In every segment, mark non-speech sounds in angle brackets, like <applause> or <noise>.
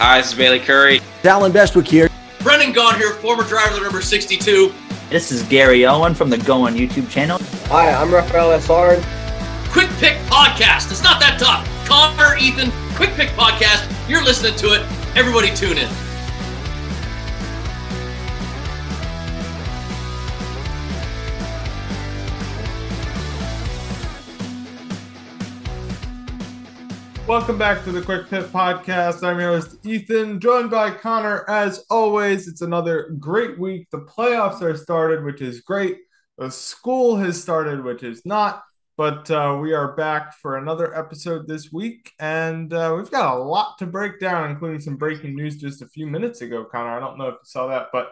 Hi, this is Bailey Curry. Allen Bestwick here. Brendan Gaughan here, former driver of number 62. This is Gary Owen from the Go On YouTube channel. Hi, I'm Rafael Essard. Quick Pit Podcast. It's not that tough. Connor, Ethan, Quick Pit Podcast. You're listening to it. Everybody tune in. Welcome back to the Quick Pit Podcast. I'm your host, Ethan, joined by Connor. As always, it's another great week. The playoffs are started, which is great. The school has started, which is not. But uh, we are back for another episode this week, and uh, we've got a lot to break down, including some breaking news just a few minutes ago, Connor. I don't know if you saw that, but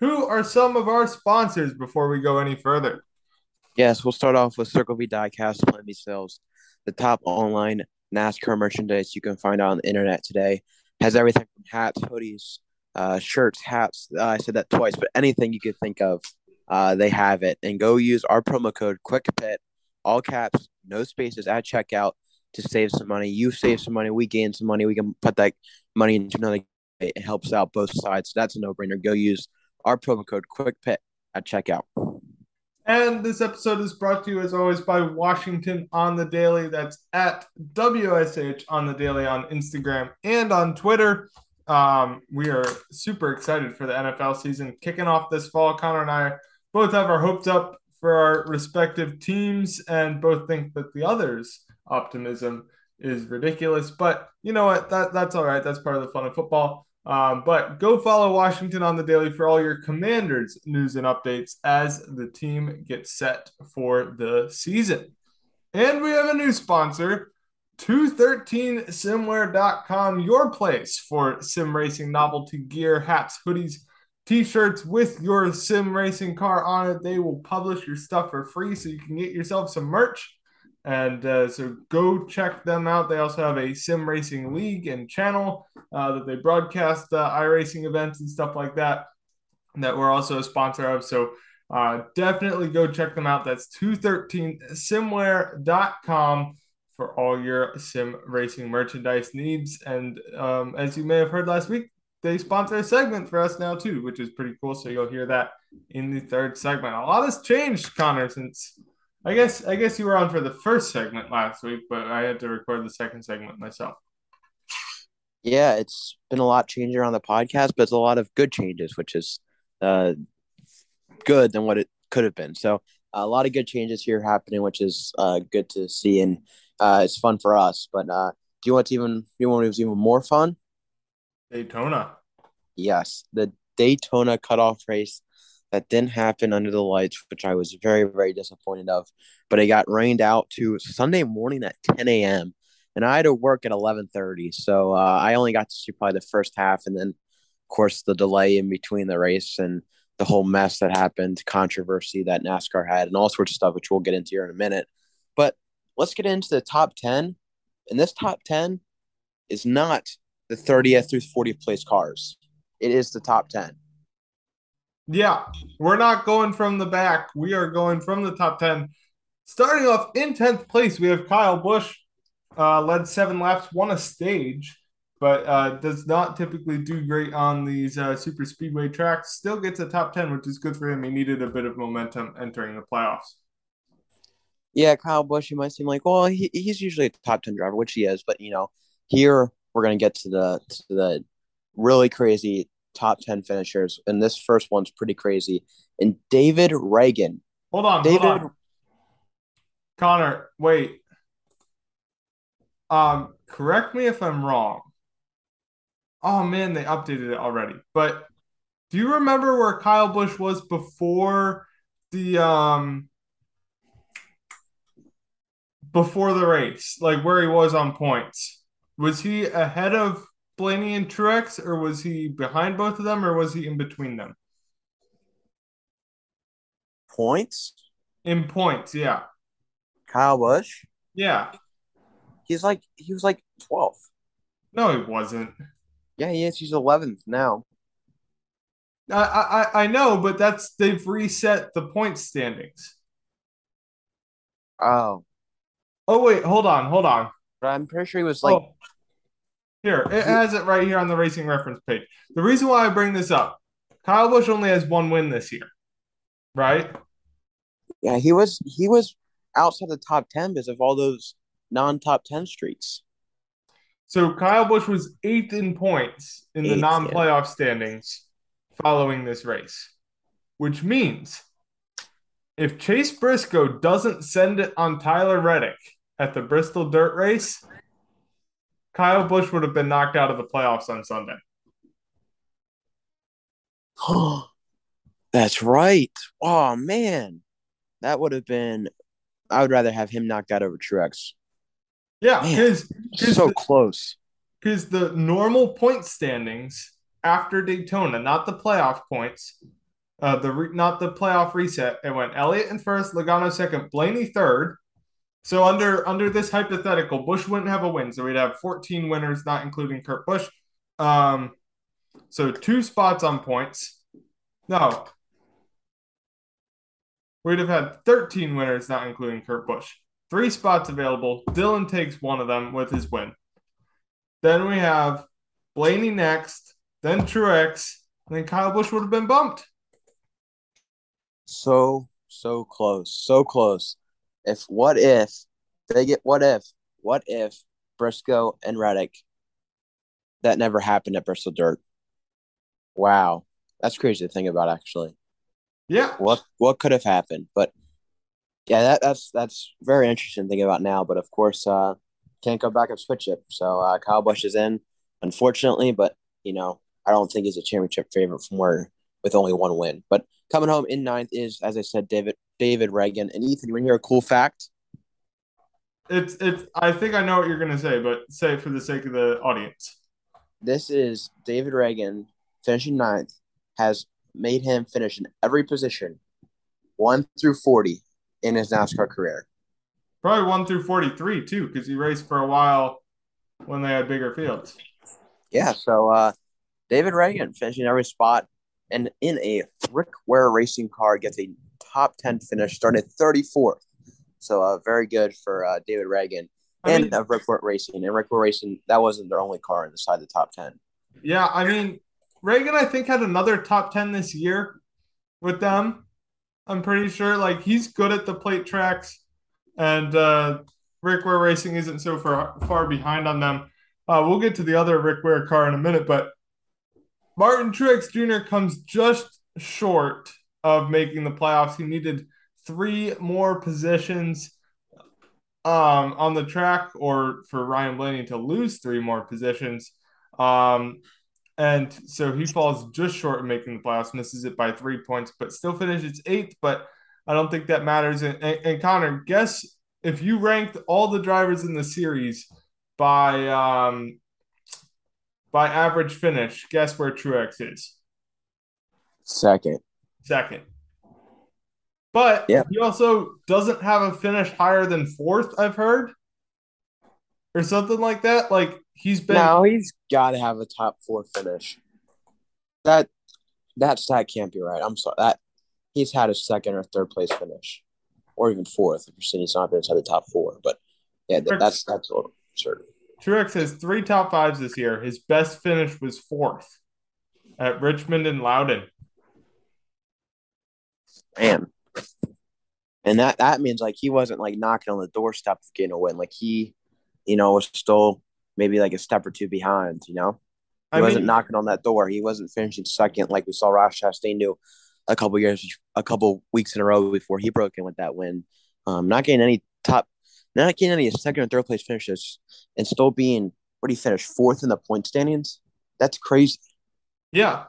who are some of our sponsors before we go any further? Yes, we'll start off with Circle B Diecast B Sales, the top online NASCAR merchandise you can find on the internet today. Has everything from hats, hoodies, uh, shirts, hats. Uh, I said that twice, but anything you could think of, uh, they have it. And go use our promo code QuickPit, all caps, no spaces at checkout to save some money. You save some money, we gain some money. We can put that money into another. It helps out both sides. So that's a no brainer. Go use our promo code QuickPit at checkout. And this episode is brought to you, as always, by Washington on the Daily. That's at WSH on the Daily on Instagram and on Twitter. Um, we are super excited for the NFL season kicking off this fall. Connor and I both have our hopes up for our respective teams and both think that the others' optimism is ridiculous. But you know what? That that's all right. That's part of the fun of football. Um, but go follow Washington on the daily for all your commanders news and updates as the team gets set for the season. And we have a new sponsor, 213simwear.com, your place for sim racing novelty gear, hats, hoodies, t-shirts with your sim racing car on it. They will publish your stuff for free so you can get yourself some merch. And uh, so go check them out. They also have a sim racing league and channel uh, that they broadcast uh, iRacing events and stuff like that that we're also a sponsor of. So uh, definitely go check them out. That's 213simwear.com for all your sim racing merchandise needs. And um, as you may have heard last week, they sponsor a segment for us now too, which is pretty cool. So you'll hear that in the third segment. A lot has changed, Connor, since I guess I guess you were on for the first segment last week, but I had to record the second segment myself. Yeah, it's been a lot changing on the podcast, but it's a lot of good changes, which is uh, good than what it could have been. So a lot of good changes here happening, which is uh, good to see, and uh, it's fun for us. But uh, do you want to even do you want it was even more fun? Daytona. Yes, the Daytona cutoff race that didn't happen under the lights, which I was very very disappointed of. But it got rained out to Sunday morning at 10 a.m. and I had to work at 11:30, so uh, I only got to see probably the first half, and then of course the delay in between the race and the whole mess that happened, controversy that NASCAR had, and all sorts of stuff, which we'll get into here in a minute. But let's get into the top 10. And this top 10 is not the 30th through 40th place cars, it is the top 10. Yeah, we're not going from the back. We are going from the top 10. Starting off in 10th place, we have Kyle Busch, uh, led seven laps, won a stage but uh, does not typically do great on these uh, super speedway tracks. Still gets a top 10, which is good for him. He needed a bit of momentum entering the playoffs. Yeah, Kyle Busch, you might seem like, well, he, he's usually a top 10 driver, which he is. But, you know, here we're going to get to the to the really crazy top 10 finishers. And this first one's pretty crazy. And David Ragan. Hold on, David. hold on. Connor, wait. Um, correct me if I'm wrong oh man, they updated it already. But do you remember where Kyle Busch was before the um before the race? Like where he was on points? Was he ahead of Blaney and Truex, or was he behind both of them, or was he in between them? Points? In points, yeah. Kyle Busch? Yeah. He's like he was like 12th. No, he wasn't. Yeah, he is. He's 11th now. I, I I know, but that's they've reset the point standings. Oh. Oh wait, hold on, hold on. But I'm pretty sure he was like oh. Here, it has it right here on the racing reference page. The reason why I bring this up, Kyle Busch only has one win this year, right? Yeah, he was he was outside the top ten because of all those non-top ten streaks. So Kyle Busch was eighth in points in the non-playoff standings following this race, which means if Chase Briscoe doesn't send it on Tyler Reddick at the Bristol Dirt Race, Kyle Busch would have been knocked out of the playoffs on Sunday. <gasps> That's right. Oh man, that would have been. I would rather have him knocked out over Truex. Yeah, because So close. because the normal point standings after Daytona, not the playoff points, uh, the re- not the playoff reset. It went Elliott in first, Logano second, Blaney third. So under under this hypothetical, Busch wouldn't have a win, so we'd have 14 winners, not including Kurt Busch. Um, so two spots on points. No, we'd have had 13 winners, not including Kurt Busch. Three spots available. Dillon takes one of them with his win. Then we have Blaney next, then Truex, then Kyle Busch would have been bumped. So so close. So close. If what if they get what if what if Briscoe and Reddick that never happened at Bristol Dirt. Wow. That's crazy to think about actually. Yeah, what what could have happened. But yeah, that, that's that's very interesting thinking about now. But of course, uh, can't go back and switch it. So uh, Kyle Busch is in, unfortunately. But you know, I don't think he's a championship favorite from where with only one win. But coming home in ninth is, as I said, David David Ragan and Ethan. You want to hear a cool fact? it's it's. I think I know what you're gonna say, but say it for the sake of the audience. This is David Ragan finishing ninth has made him finish in every position, one through forty in his NASCAR career. Probably one through 43 too, because he raced for a while when they had bigger fields. Yeah, so uh, David Ragan finishing every spot, and in a Rick Ware racing car gets a top ten finish, started thirty fourth. So uh, very good for uh, David Ragan I and mean- uh, Rick Ware Racing. And Rick Ware Racing that wasn't their only car inside the top ten. Yeah, I mean, Ragan, I think, had another top 10 this year with them. I'm pretty sure. Like, he's good at the plate tracks, and uh, Rick Ware Racing isn't so far, far behind on them. Uh, we'll get to the other Rick Ware car in a minute, but Martin Truex Jr. comes just short of making the playoffs. He needed three more positions um, on the track, or for Ryan Blaney to lose three more positions. Um, and so he falls just short of making the playoffs, misses it by three points, but still finishes eighth. But I don't think that matters. And, and, and Connor, guess if you ranked all the drivers in the series by um, by average finish, guess where Truex is? Second, Second. But Yeah. he also doesn't have a finish higher than fourth, I've heard. Or something like that. Like he's been now he's got to have a top four finish. That that stat can't be right. I'm sorry. That he's had a second or third place finish, or even fourth if you're saying he's not been inside the top four. But yeah, that, that's that's a little absurd. Truex has three top fives this year. His best finish was fourth at Richmond and Loudon. Man. And that that means like he wasn't like knocking on the doorstep of getting a win. Like he, you know, was still maybe like a step or two behind. You know, he I wasn't mean, knocking on that door. He wasn't finishing second like we saw Ross Chastain do a couple years, a couple weeks in a row before he broke in with that win. Um, not getting any top, not getting any second or third place finishes, and still being what do you finish fourth in the point standings? That's crazy. yeah.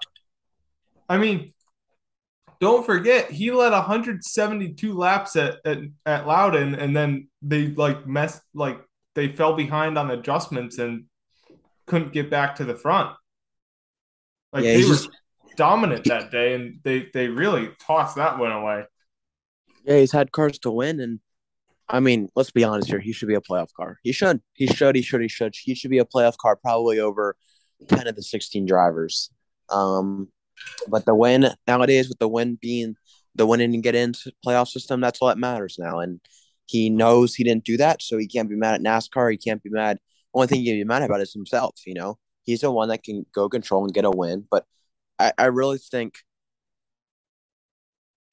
I mean, don't forget he led 172 laps at, at at Loudon, and then they like messed like they fell behind on adjustments and couldn't get back to the front. Like Yeah, they were just- dominant that day, and they they really tossed that one away. Yeah, he's had cars to win, and I mean, let's be honest here. He should be a playoff car. He should. He should. He should. He should. He should be a playoff car, probably over ten of the sixteen drivers. Um, but the win nowadays, with the win being the win and get into playoff system, that's all that matters now. And he knows he didn't do that, so he can't be mad at NASCAR. He can't be mad. only thing he can be mad about is himself. You know, he's the one that can go control and get a win. But I, I really think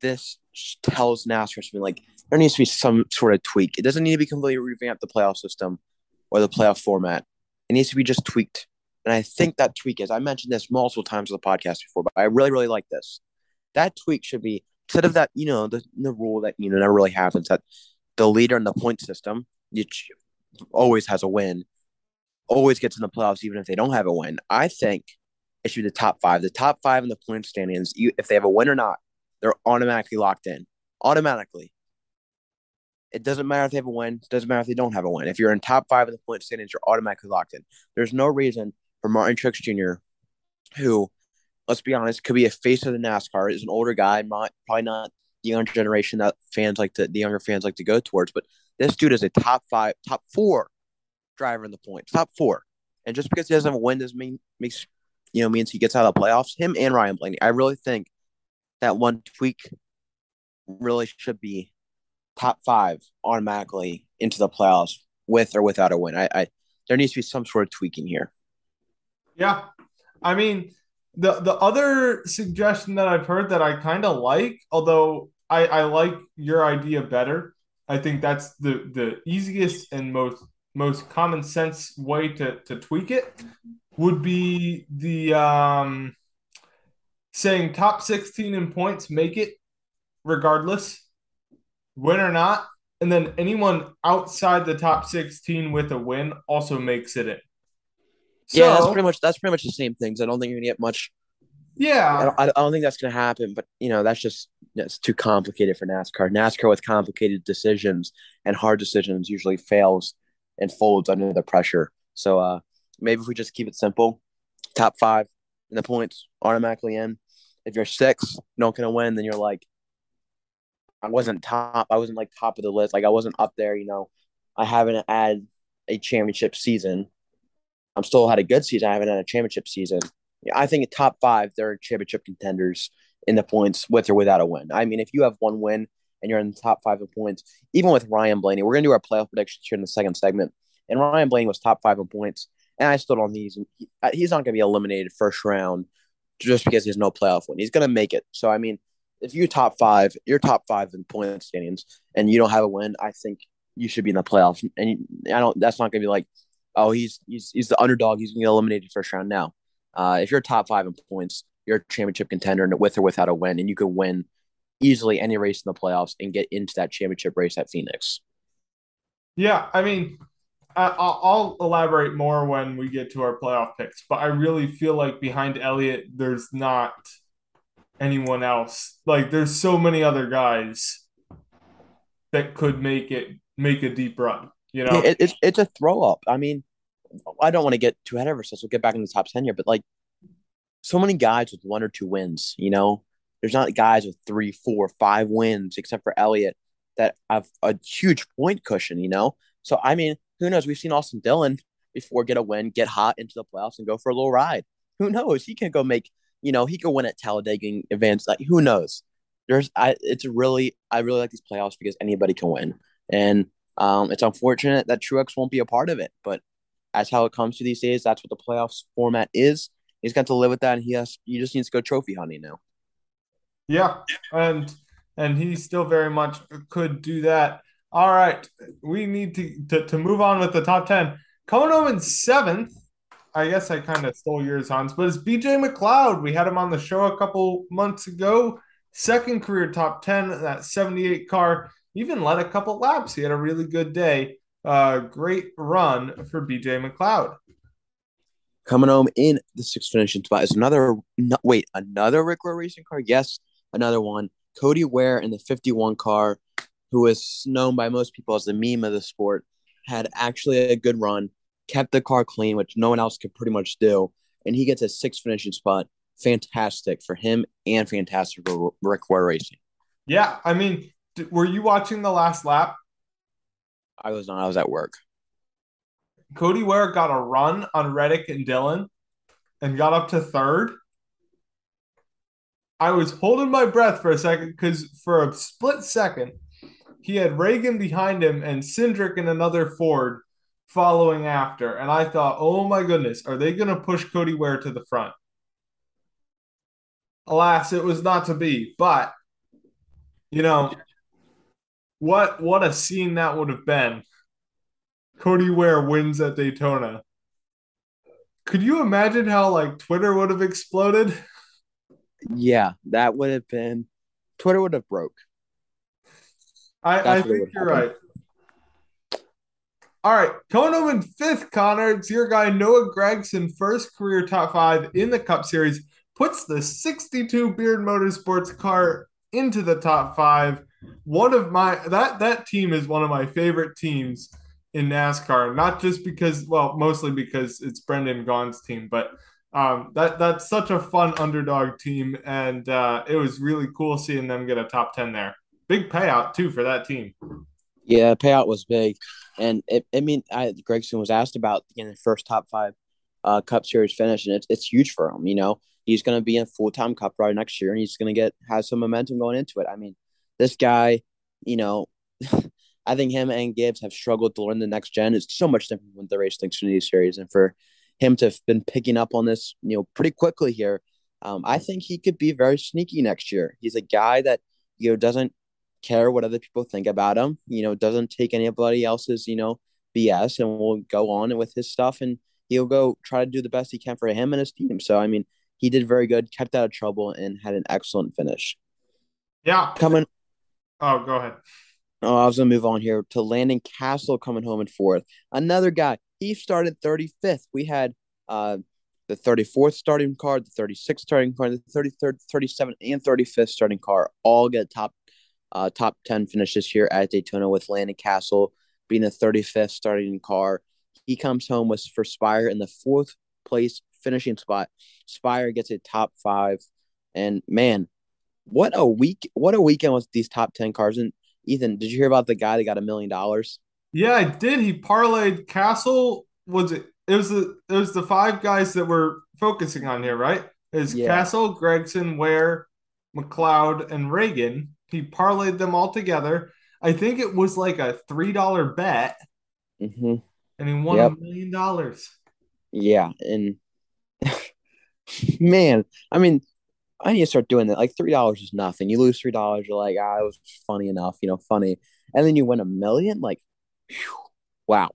this tells NASCAR something like there needs to be some sort of tweak. It doesn't need to be completely revamp the playoff system or the playoff format. It needs to be just tweaked. And I think that tweak is I mentioned this multiple times on the podcast before, but I really, really like this. That tweak should be instead of that, you know, the, the rule that you know never really happens that the leader in the point system which always has a win, always gets in the playoffs even if they don't have a win. I think it should be the top five. The top five in the point standings, you, if they have a win or not, they're automatically locked in. Automatically. It doesn't matter if they have a win. It doesn't matter if they don't have a win. If you're in top five in the point standings, you're automatically locked in. There's no reason for Martin Truex Jr., who, let's be honest, could be a face of the NASCAR, is an older guy, not probably not the younger generation that fans like to the younger fans like to go towards. But this dude is a top five, top four driver in the points, top four. And just because he doesn't win doesn't mean makes you know means he gets out of the playoffs. Him and Ryan Blaney. I really think that one tweak really should be top five automatically into the playoffs with or without a win. I, I there needs to be some sort of tweaking here. Yeah, I mean the the other suggestion that I've heard that I kind of like, although I I like your idea better. I think that's the the easiest and most most common sense way to to tweak it would be the um saying top 16 in points make it regardless, win or not. And then anyone outside the top 16 with a win also makes it in. So, yeah, that's pretty much that's pretty much the same things. I don't think you're gonna get much. Yeah, I don't, I don't think that's gonna happen. But you know, that's just it's too complicated for NASCAR. NASCAR with complicated decisions and hard decisions usually fails and folds under the pressure. So uh, maybe if we just keep it simple, top five in the points automatically in, if you're six, not gonna win, then you're like, I wasn't top. I wasn't like top of the list. Like I wasn't up there. You know, I haven't had a championship season. I'm still had a good season. I haven't had a championship season. I think top five, they're championship contenders in the points with or without a win. I mean, if you have one win and you're in the top five in points, even with Ryan Blaney, we're gonna do our playoff predictions here in the second segment. And Ryan Blaney was top five in points, and I stood on these. think he's uh, he's not gonna be eliminated first round just because he has no playoff win. He's going to make it. So, I mean, if you're top five, you're top five in point standings, and you don't have a win, I think you should be in the playoffs. And I don't. That's not going to be like, oh, he's he's he's the underdog. He's going to get eliminated first round. Now, uh, if you're top five in points, you're a championship contender with or without a win, and you could win easily any race in the playoffs and get into that championship race at Phoenix. Yeah, I mean, I'll elaborate more when we get to our playoff picks, but I really feel like behind Elliott, there's not anyone else. Like there's so many other guys that could make it make a deep run. You know, it, it's it's a throw up. I mean, I don't want to get too ahead of ourselves. We'll get back in the top ten here, but like so many guys with one or two wins. You know, there's not guys with three, four, five wins except for Elliott that have a huge point cushion. You know, so I mean, who knows? We've seen Austin Dillon before get a win, get hot into the playoffs, and go for a little ride. Who knows? He can go make, you know, he could win at Talladega events. Like who knows? There's, I, it's really, I really like these playoffs because anybody can win, and um, it's unfortunate that Truex won't be a part of it, but that's how it comes to these days. That's what the playoffs format is. He's got to live with that, and he has, he just needs to go trophy hunting now. Yeah, and and he still very much could do that. All right, we need to, to, to move on with the top 10. Coming home in seventh, I guess I kind of stole yours, Hans, but it's BJ McLeod. We had him on the show a couple months ago. Second career top 10, that 78 car. Even led a couple laps. He had a really good day. Uh, great run for BJ McLeod. Coming home in the sixth finishing spot is another, no, wait, another Rick Ware Racing car? Yes, another one. Cody Ware in the 51 car who is known by most people as the meme of the sport, had actually a good run, kept the car clean, which no one else could pretty much do, and he gets a sixth finishing spot. Fantastic for him and fantastic for Rick Ware Racing. Yeah, I mean, were you watching the last lap? I was not. I was at work. Cody Ware got a run on Reddick and Dillon and got up to third. I was holding my breath for a second because for a split second, he had Ragan behind him and Cindric in another Ford following after. And I thought, oh my goodness, are they going to push Cody Ware to the front? Alas, it was not to be. But, you know, what what a scene that would have been. Cody Ware wins at Daytona. Could you imagine how like Twitter would have exploded? Yeah, that would have been Twitter would have broke. I, I think you're right. All right, coming home in fifth, Connor, it's your guy Noah Gragson, first career top five in the Cup Series, puts the 62 Beard Motorsports car into the top five. One of my that that team is one of my favorite teams in NASCAR, not just because, well, mostly because it's Brendan Gaughan's team, but um, that that's such a fun underdog team, and uh, it was really cool seeing them get a top ten there. Big payout too for that team. Yeah, payout was big, and it, I mean, I, Gragson was asked about getting the first top five uh, Cup Series finish, and it's it's huge for him. You know, he's going to be in full time Cup ride next year, and he's going to get have some momentum going into it. I mean, this guy, you know, <laughs> I think him and Gibbs have struggled to learn the next gen. It's so much different when the race Xfinity series, and for him to have been picking up on this, you know, pretty quickly here, um, I think he could be very sneaky next year. He's a guy that you know doesn't care what other people think about him. You know, doesn't take anybody else's, you know, BS and will go on with his stuff and he'll go try to do the best he can for him and his team. So, I mean, he did very good, kept out of trouble, and had an excellent finish. Yeah. Coming. Oh, go ahead. Oh, I was gonna move on here to Landon Cassill coming home in fourth. Another guy. He started 35th. We had uh the 34th starting car, the 36th starting car, the 33rd, 37th, and 35th starting car all get top uh, top 10 finishes here at Daytona with Landon Cassill being the 35th starting car. He comes home with for Spire in the fourth place finishing spot. Spire gets a top five. And man, what a week! What a weekend with these top 10 cars. And Ethan, did you hear about the guy that got a million dollars? Yeah, I did. He parlayed Cassill. Was it? It was the it was the five guys that we're focusing on here, right? Is yeah. Cassill, Gragson, Ware, McLeod, and Ragan. He parlayed them all together. I think it was like a three dollar bet, mm-hmm. and he won a yep. million dollars. Yeah, and <laughs> man, I mean, I need to start doing that. Like three dollars is nothing. You lose three dollars, you're like, ah, it was funny enough, you know, funny, and then you win a million. Like, whew, wow.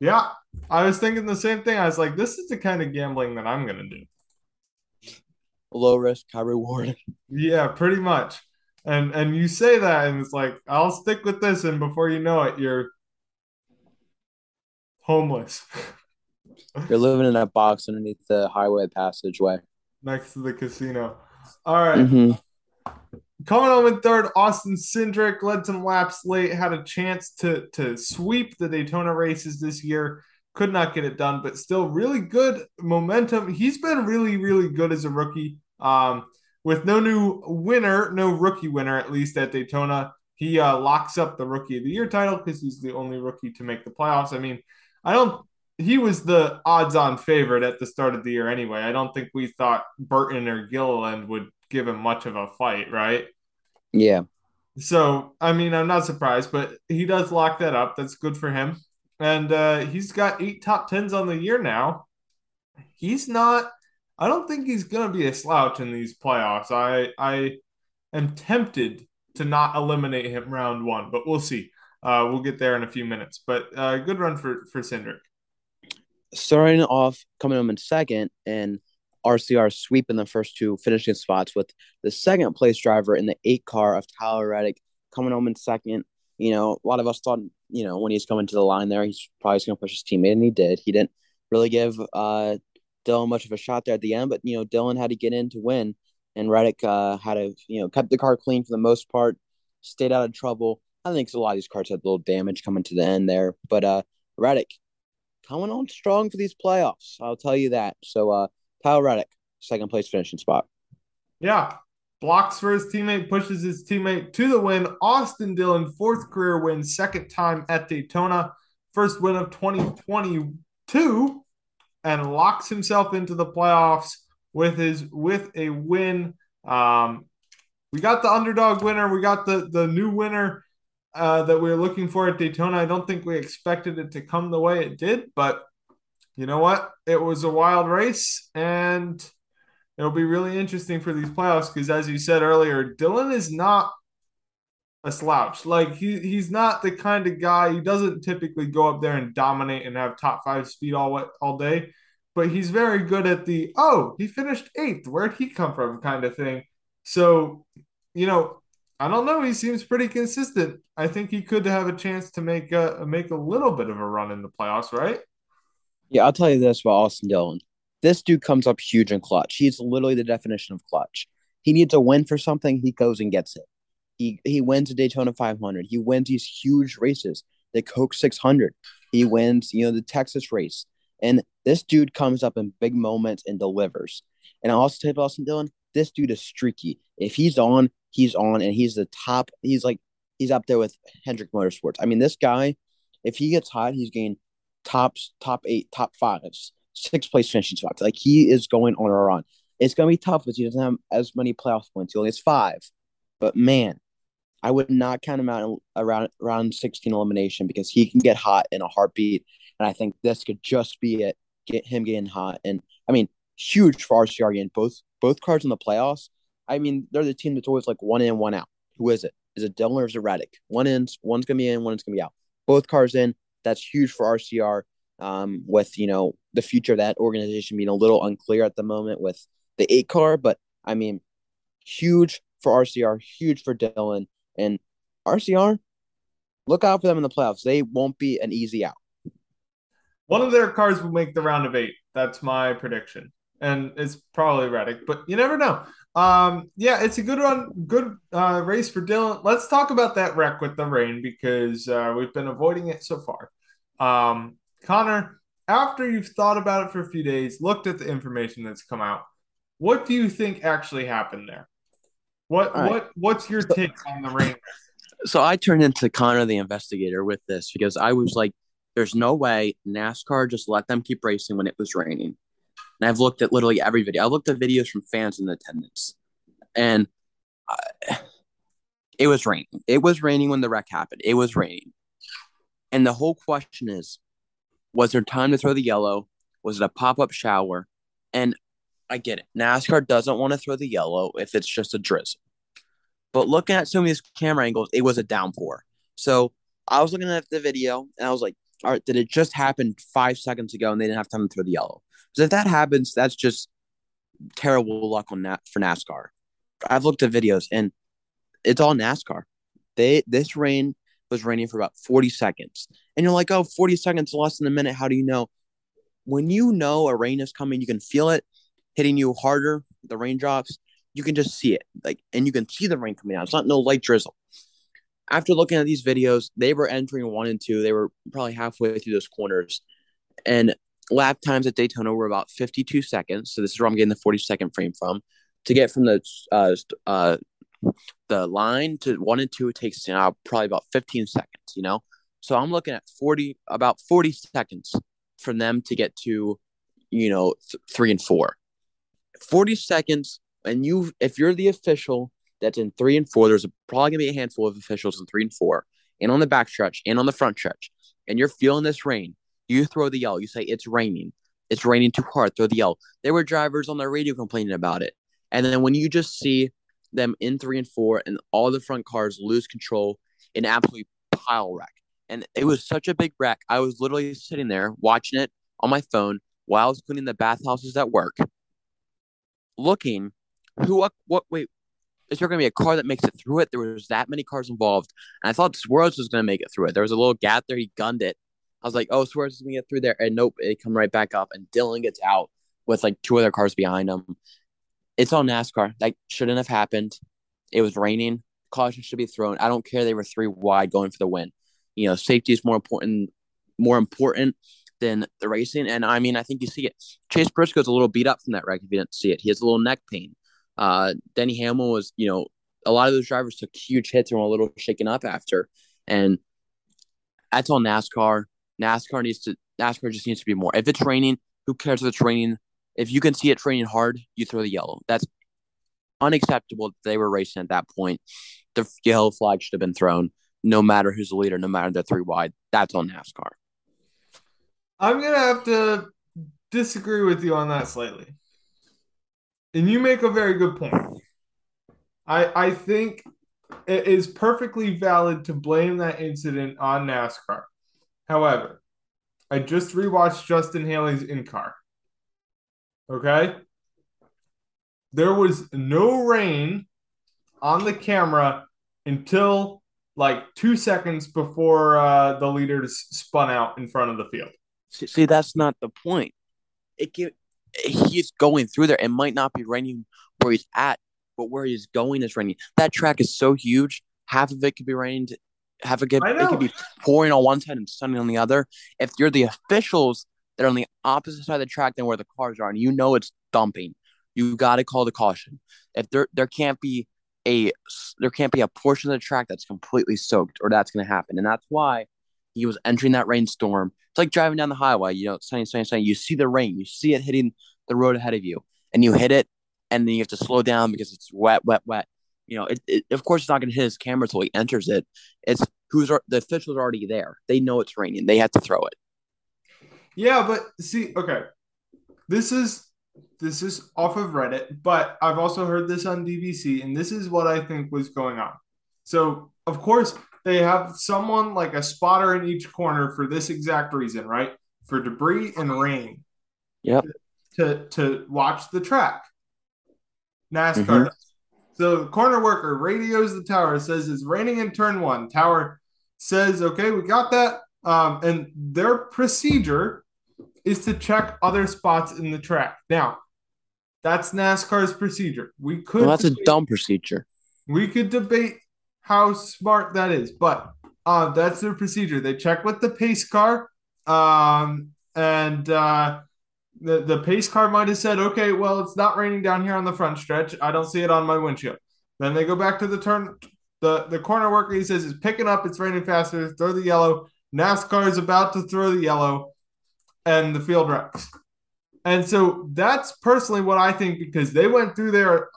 Yeah, I was thinking the same thing. I was like, this is the kind of gambling that I'm gonna do. Low risk, high reward. <laughs> Yeah, pretty much. And and you say that, and it's like, I'll stick with this, and before you know it, you're homeless. <laughs> you're living in a box underneath the highway passageway next to the casino. All right. mm-hmm. Coming home in third, Austin Cindric led some laps late, had a chance to to sweep the Daytona races this year. Could not get it done, but still really good momentum. He's been really, really good as a rookie. Um, with no new winner, no rookie winner at least at Daytona, he uh, locks up the rookie of the year title because he's the only rookie to make the playoffs. I mean, I don't. He was the odds-on favorite at the start of the year anyway. I don't think we thought Burton or Gilliland would give him much of a fight, right? Yeah. So I mean, I'm not surprised, but he does lock that up. That's good for him, and uh, he's got eight top tens on the year now. He's not I don't think he's going to be a slouch in these playoffs. I I am tempted to not eliminate him round one, but we'll see. Uh, we'll get there in a few minutes. But uh, good run for for Cindric. Starting off, coming home in second, and RCR sweeping the first two finishing spots with the second place driver in the eight car of Tyler Reddick coming home in second. You know, a lot of us thought, you know, when he's coming to the line there, he's probably going to push his teammate, and he did. He didn't really give uh, Dillon much of a shot there at the end, but you know Dillon had to get in to win, and Reddick uh, had to you know kept the car clean for the most part, stayed out of trouble. I think a lot of these cars had a little damage coming to the end there, but uh, Reddick coming on strong for these playoffs. I'll tell you that. So uh, Kyle Reddick, second place finishing spot. Yeah, blocks for his teammate, pushes his teammate to the win. Austin Dillon, fourth career win, second time at Daytona, first win of 2022 and locks himself into the playoffs with his with a win. Um, we got the underdog winner. We got the the new winner. Uh, that we were looking for at Daytona. I don't think we expected it to come the way it did, but you know what? It was a wild race, and it'll be really interesting for these playoffs because, as you said earlier, Dillon is not a slouch. Like he he's not the kind of guy. He doesn't typically go up there and dominate and have top five speed all all day, but he's very good at the oh he finished eighth. Where'd he come from? kind of thing. So, you know, I don't know. He seems pretty consistent. I think he could have a chance to make a make a little bit of a run in the playoffs, right? Yeah, I'll tell you this about Austin Dillon. This dude comes up huge and clutch. He's literally the definition of clutch. He needs a win for something, he goes and gets it. He he wins a Daytona 500. He wins these huge races, the Coke 600. He wins, you know, the Texas race. And this dude comes up in big moments and delivers. And I also tell Austin Dillon, this dude is streaky. If he's on, he's on, and he's the top. He's like he's up there with Hendrick Motorsports. I mean, this guy, if he gets hot, he's getting tops, top eight, top fives, six place finishing spots. Like he is going on or on. It's gonna be tough because he doesn't have as many playoff points. He only has five. But man, I would not count him out around around 16 elimination because he can get hot in a heartbeat. And I think this could just be it. Get him getting hot. And I mean, huge for RCR getting both both cars in the playoffs. I mean, they're the team that's always like one in, one out. Who is it? Is it Dillon or is it Reddick? One in, one's gonna be in, one's gonna be out. Both cars in. That's huge for RCR. Um, with you know the future of that organization being a little unclear at the moment with the eight car, but I mean, huge for RCR, huge for Dillon, and RCR. Look out for them in the playoffs. They won't be an easy out. One of their cars will make the round of eight. That's my prediction, and it's probably Reddick, but you never know. Um, yeah, it's a good run, good uh, race for Dillon. Let's talk about that wreck with the rain because uh, we've been avoiding it so far. Um, Connor, after you've thought about it for a few days, looked at the information that's come out, what do you think actually happened there? What right. what what's your take on the rain? So I turned into Connor the investigator with this because I was like, "There's no way NASCAR just let them keep racing when it was raining." And I've looked at literally every video. I looked at videos from fans in attendance, and I, it was raining. It was raining when the wreck happened. It was raining, and the whole question is, was there time to throw the yellow? Was it a pop up shower? And I get it. NASCAR doesn't want to throw the yellow if it's just a drizzle. But looking at some of these camera angles, it was a downpour. So I was looking at the video and I was like, all right, did it just happen five seconds ago and they didn't have time to throw the yellow? Because if that happens, that's just terrible luck on that for NASCAR. I've looked at videos and it's all NASCAR. They this rain was raining for about 40 seconds. And you're like, oh, 40 seconds less than a minute. How do you know? When you know a rain is coming, you can feel it hitting you harder, the raindrops. You can just see it. Like and you can see the rain coming out. It's not no light drizzle. After looking at these videos, they were entering one and two. They were probably halfway through those corners. And lap times at Daytona were about 52 seconds. So this is where I'm getting the 40 second frame from. To get from the uh, uh, the line to one and two, it takes you know, probably about 15 seconds, you know? So I'm looking at 40, about 40 seconds from them to get to, you know, th- three and four. 40 seconds. And you, if you're the official that's in three and four, there's probably gonna be a handful of officials in three and four, and on the back stretch and on the front stretch, and you're feeling this rain you throw the yell. You say it's raining. It's raining too hard. Throw the yell. There were drivers on the radio complaining about it. And then when you just see them in three and four and all the front cars lose control in absolute pile wreck. And it was such a big wreck. I was literally sitting there watching it on my phone while I was cleaning the bathhouses at work, looking who what wait, is there gonna be a car that makes it through it? There was that many cars involved. And I thought Suarez was gonna make it through it. There was a little gap there, he gunned it. I was like, oh, Suarez is gonna get through there, and nope, it come right back up, and Dillon gets out with like two other cars behind him. It's all NASCAR. That shouldn't have happened. It was raining. Caution should be thrown. I don't care. They were three wide going for the win. You know, safety is more important. More important than the racing. And I mean, I think you see it. Chase Briscoe's a little beat up from that wreck. If you didn't see it, he has a little neck pain. Uh, Denny Hamlin was, you know, a lot of those drivers took huge hits and were a little shaken up after. And that's all NASCAR. NASCAR needs to NASCAR just needs to be more. If it's raining, who cares if it's raining? If you can see it raining hard, you throw the yellow. That's unacceptable. They were racing at that point. The yellow flag should have been thrown. no matter who's the leader, no matter the three wide. That's on NASCAR. I'm gonna have to disagree with you on that slightly. And you make a very good point. I I think it is perfectly valid to blame that incident on NASCAR. However, I just rewatched Justin Haley's in car. Okay? There was no rain on the camera until like two seconds before uh, the leaders spun out in front of the field. See, see, that's not the point. It can, he's going through there. It might not be raining where he's at, but where he's going is raining. That track is so huge. Half of it could be raining. Half of it, it could be pouring on one side and sunny on the other. If you're the officials that are on the opposite side of the track than where the cars are, and you know it's dumping, you got to call the caution. If there there can't be a there can't be a portion of the track that's completely soaked, or that's going to happen, and that's why he was entering that rainstorm. It's like driving down the highway. You know, sunny, sunny, sunny. You see the rain. You see it hitting the road ahead of you, and you hit it, and then you have to slow down because it's wet, wet, wet. You know, it, it of course it's not going to hit his camera until he enters it. It's who's the officials already there. They know it's raining. They have to throw it. Yeah, but see, okay, this is this is off of Reddit, but I've also heard this on DVC, and this is what I think was going on. So, of course, they have someone like a spotter in each corner for this exact reason, right? For debris and rain. Yep. To to watch the track. NASCAR. Mm-hmm. So the corner worker radios the tower, says it's raining in turn one. Tower says, okay, we got that. Um, and their procedure is to check other spots in the track. Now, that's NASCAR's procedure. We could well, that's debate, a dumb procedure. We could debate how smart that is, but uh, that's their procedure. They check with the pace car, um, and uh, the the pace car might have said, "Okay, well, it's not raining down here on the front stretch. I don't see it on my windshield." Then they go back to the turn. The the corner worker he says is picking up. It's raining faster. Throw the yellow. NASCAR is about to throw the yellow, and the field wrecks. And so that's personally what I think because they went through there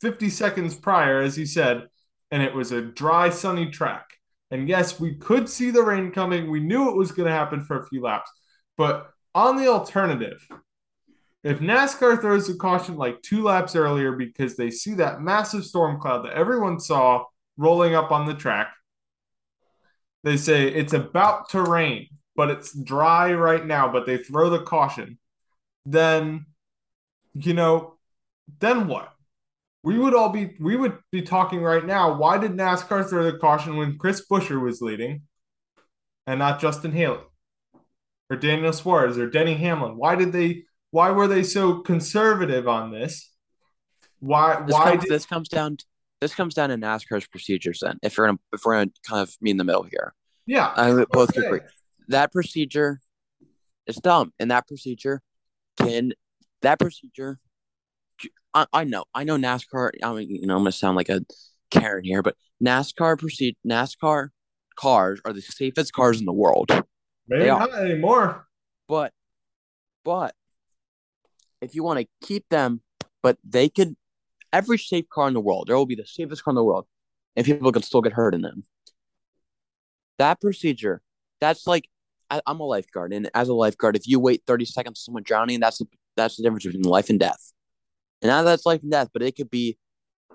50 seconds prior, as you said, and it was a dry, sunny track. And yes, we could see the rain coming. We knew it was going to happen for a few laps. But on the alternative, if NASCAR throws a caution like two laps earlier because they see that massive storm cloud that everyone saw rolling up on the track, they say it's about to rain, but it's dry right now, but they throw the caution, then, you know, then what? We would all be we would be talking right now. Why did NASCAR throw the caution when Chris Buescher was leading, and not Justin Haley, or Daniel Suarez, or Denny Hamlin? Why did they? Why were they so conservative on this? Why? This why comes, did, this comes down? This comes down to NASCAR's procedures. Then, if we're gonna if we're gonna kind of be in the middle here, yeah, I both okay. agree. That procedure is dumb, and that procedure can that procedure I, I know, I know NASCAR. I mean, you know, I'm gonna sound like a Karen here, but NASCAR proceed. NASCAR cars are the safest cars in the world. Maybe not anymore. But, but if you want to keep them, but they could. Every safe car in the world, there will be the safest car in the world, and people can still get hurt in them. That procedure, that's like I, am a lifeguard, and as a lifeguard, if you wait 30 seconds, someone drowning, that's that's the difference between life and death. And now that's life and death, but it could be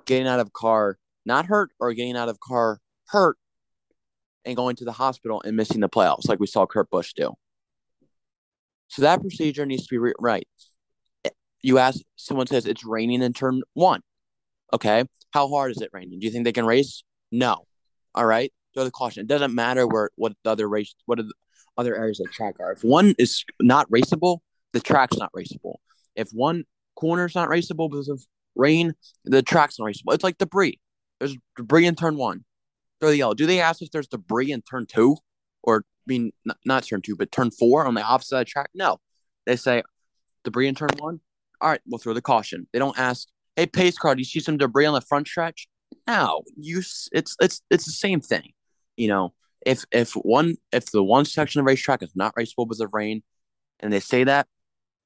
getting out of car not hurt or getting out of car hurt and going to the hospital and missing the playoffs, like we saw Kurt Busch do. So that procedure needs to be re- right. You ask, someone says it's raining in turn one. Okay. How hard is it raining? Do you think they can race? No. All right. Throw the caution. It doesn't matter where what the other race, what are the other areas of track are. If one is not raceable, the track's not raceable. If one corner's not raceable because of rain. The track's not raceable. It's like debris. There's debris in turn one. Throw the yellow. Do they ask if there's debris in turn two? Or, I mean, not, not turn two, but turn four on the opposite the track? No. They say debris in turn one. All right, we'll throw the caution. They don't ask, hey, pace car, do you see some debris on the front stretch? No, you. It's it's it's the same thing. You know, if if one if the one section of racetrack is not raceable because of rain, and they say that,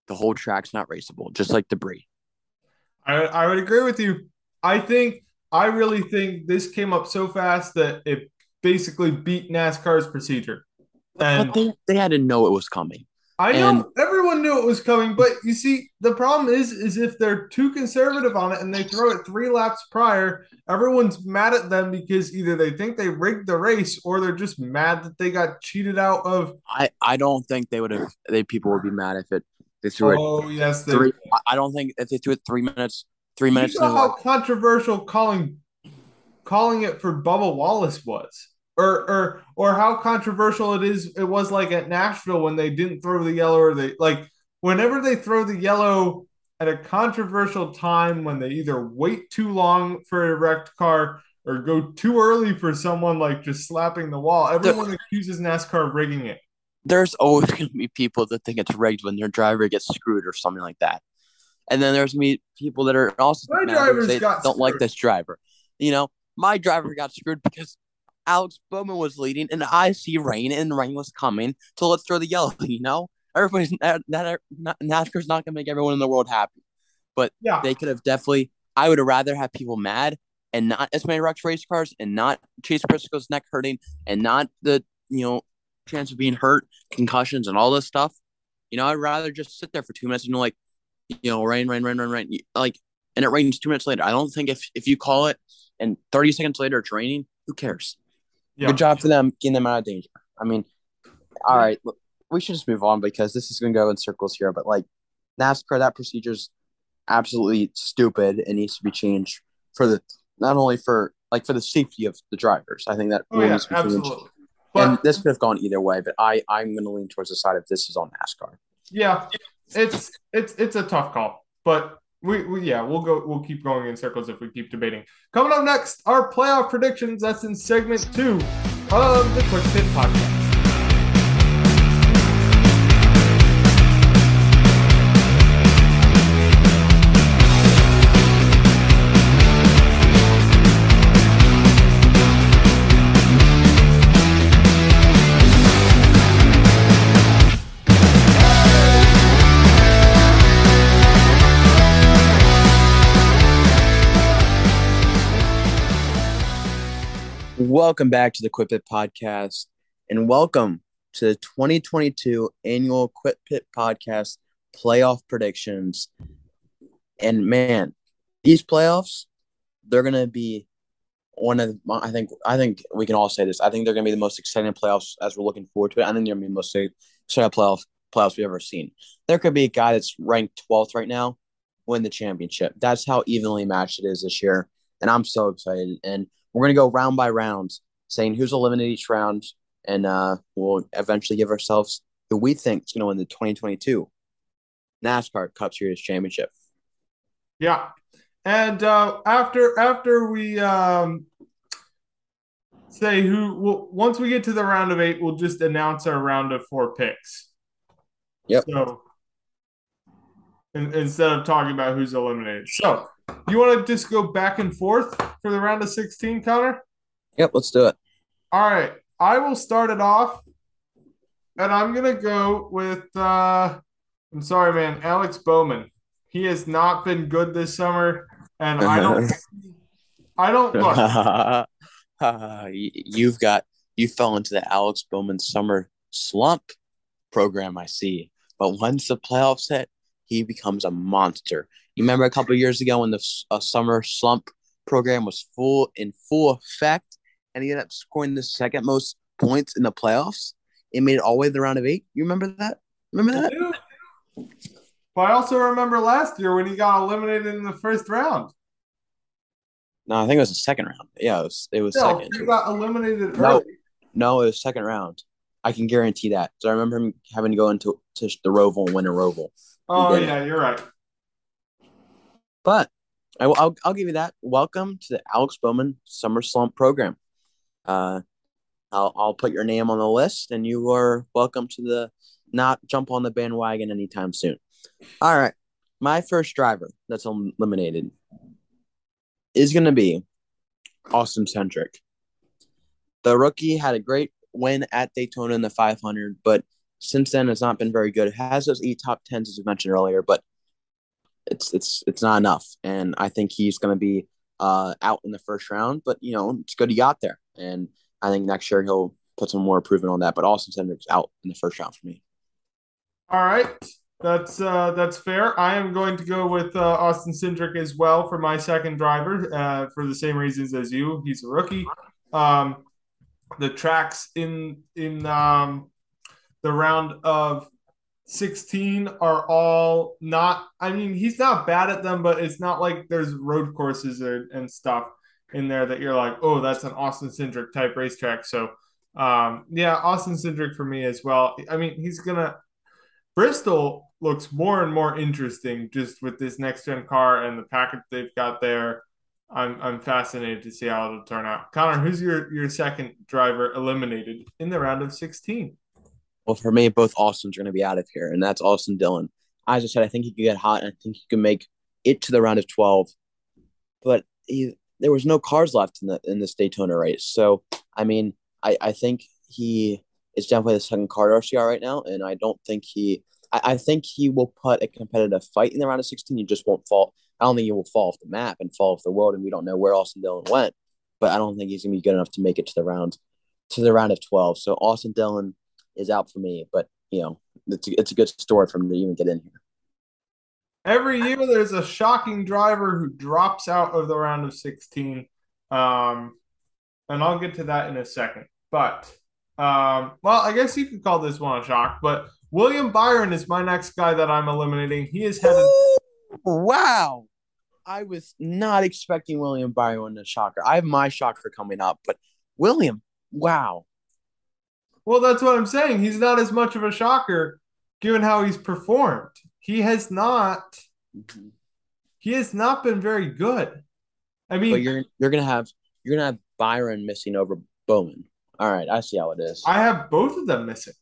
the whole track's not raceable, just like debris. I, I would agree with you. I think I really think this came up so fast that it basically beat NASCAR's procedure. And but they, they had to know it was coming. I know and- everyone knew it was coming, but you see, the problem is, is if they're too conservative on it and they throw it three laps prior, everyone's mad at them because either they think they rigged the race or they're just mad that they got cheated out of. I, I don't think they would have. They people would be mad if it they threw it Oh yes, they. three. I- I don't think if they threw it three minutes, three You minutes. saw into how like, controversial calling calling it for Bubba Wallace was, or or or how controversial it is. It was like at Nashville when they didn't throw the yellow, or they like whenever they throw the yellow at a controversial time when they either wait too long for a wrecked car or go too early for someone like just slapping the wall. Everyone accuses NASCAR of rigging it. There's always <laughs> going to be people that think it's rigged when their driver gets screwed or something like that. And then there's be people that are also My mad because drivers they don't like this driver. You know, my driver got screwed because Alex Bowman was leading and I see rain and rain was coming. So let's throw the yellow, <laughs> you know? Everybody's <laughs> that, NASCAR's not going to make everyone in the world happy. But Yeah, They could have definitely, I would have rather have people mad and not as many wrecked race cars and not Chase Briscoe's neck hurting and not the, you know, chance of being hurt, concussions, and all this stuff. You know, I'd rather just sit there for two minutes and like, you know, rain, rain, rain, rain, rain. Like, and it rains two minutes later. I don't think if if you call it and 30 seconds later it's raining, who cares? yeah. Good job for them getting them out of danger. I mean, all right, look, we should just move on because this is going to go in circles here. But like NASCAR, that procedure's absolutely stupid and needs to be changed for the not only for like for the safety of the drivers. I think that Oh yeah, needs to be changed. Absolutely. and But this could have gone either way, but I I'm going to lean towards the side of this is on NASCAR. Yeah, it's it's it's a tough call, but we, we yeah we'll go we'll keep going in circles if we keep debating. Coming up next, our playoff predictions. That's in segment two of the Quick Pit Podcast. Welcome back to the Quick Pit Podcast, and welcome to the 2022 annual Quick Pit Podcast playoff predictions. And man, these playoffs, they're gonna be one of the, I think I think we can all say this. I think they're gonna be the most exciting playoffs as we're looking forward to it. I think they're gonna be the most exciting playoff playoffs we've ever seen. There could be a guy that's ranked 12th right now win the championship. That's how evenly matched it is this year, and I'm so excited. And we're gonna go round by round, saying who's eliminated each round, and uh, we'll eventually give ourselves who we think is gonna win the 2022 NASCAR Cup Series championship. Yeah, and uh, after after we um, say who, we'll, once we get to the round of eight, we'll just announce our round of four picks. Yep. So in, instead of talking about who's eliminated, so you want to just go back and forth for the round of sixteen, Connor? Yep, let's do it. All right, I will start it off, and I'm gonna go with. Uh, I'm sorry, man, Alex Bowman. He has not been good this summer, and I don't. <laughs> I don't <laughs> look. You've got you fell into the Alex Bowman summer slump program. I see, but once the playoffs hit, he becomes a monster. You remember a couple of years ago when the uh, summer slump program was full in full effect, and he ended up scoring the second most points in the playoffs. It made it all the way to the round of eight. You remember that? Remember that? But I also remember last year when he got eliminated in the first round. No, I think it was the second round. Yeah, it was. It was No, second. he got eliminated No. early. No, it was second round. I can guarantee that. So I remember him having to go into to the Roval and win a Roval. Oh yeah, you're right. But I, will I'll, I'll give you that. Welcome to the Alex Bowman Summer Slump Program. Uh, I'll, I'll put your name on the list, and you are welcome to the not jump on the bandwagon anytime soon. All right, my first driver that's eliminated is going to be Austin Cindric. The rookie had a great win at Daytona in the 500, but since then has not been very good. It has those eight top tens as we mentioned earlier, but it's it's it's not enough. And I think he's going to be uh, out in the first round. But you know, it's good he got there, and I think next year he'll put some more improvement on that. But Austin Cindric's out in the first round for me. All right. That's uh, that's fair. I am going to go with uh, Austin Cindric as well for my second driver uh, for the same reasons as you. He's a rookie. Um, the tracks in in um, the round of 16 are all not I mean he's not bad at them but it's not like there's road courses or, and stuff in there that you're like oh that's an Austin Cindric type racetrack so um, yeah Austin Cindric for me as well I mean he's gonna Bristol looks more and more interesting just with this next gen car and the package they've got there I'm I'm fascinated to see how it'll turn out. Connor, who's your your second driver eliminated in the round of 16? Well, for me, both Austins are going to be out of here, and that's Austin Dillon. As I said, I think he could get hot, and I think he can make it to the round of 12. But he, there was no cars left in the in this Daytona race, so I mean, I I think he is definitely the second car RCR right now, and I don't think he. I, think he will put a competitive fight in the round of 16. He just won't fall. I don't think he will fall off the map and fall off the world, and we don't know where Austin Dillon went. But I don't think he's gonna be good enough to make it to the round to the round of 12. So Austin Dillon is out for me. But you know, it's a, it's a good story for him to even get in here. Every year, there's a shocking driver who drops out of the round of 16. Um, and I'll get to that in a second. But, um, well, I guess you could call this one a shock. But William Byron is my next guy that I'm eliminating. He is headed. Wow. I was not expecting William Byron a shocker. I have my shocker coming up, but William, wow. Well, that's what I'm saying. He's not as much of a shocker given how he's performed. He has not. Mm-hmm. He has not been very good. I mean, But you're you're gonna have you're gonna have Byron missing over Bowman. All right, I see how it is. I have both of them missing.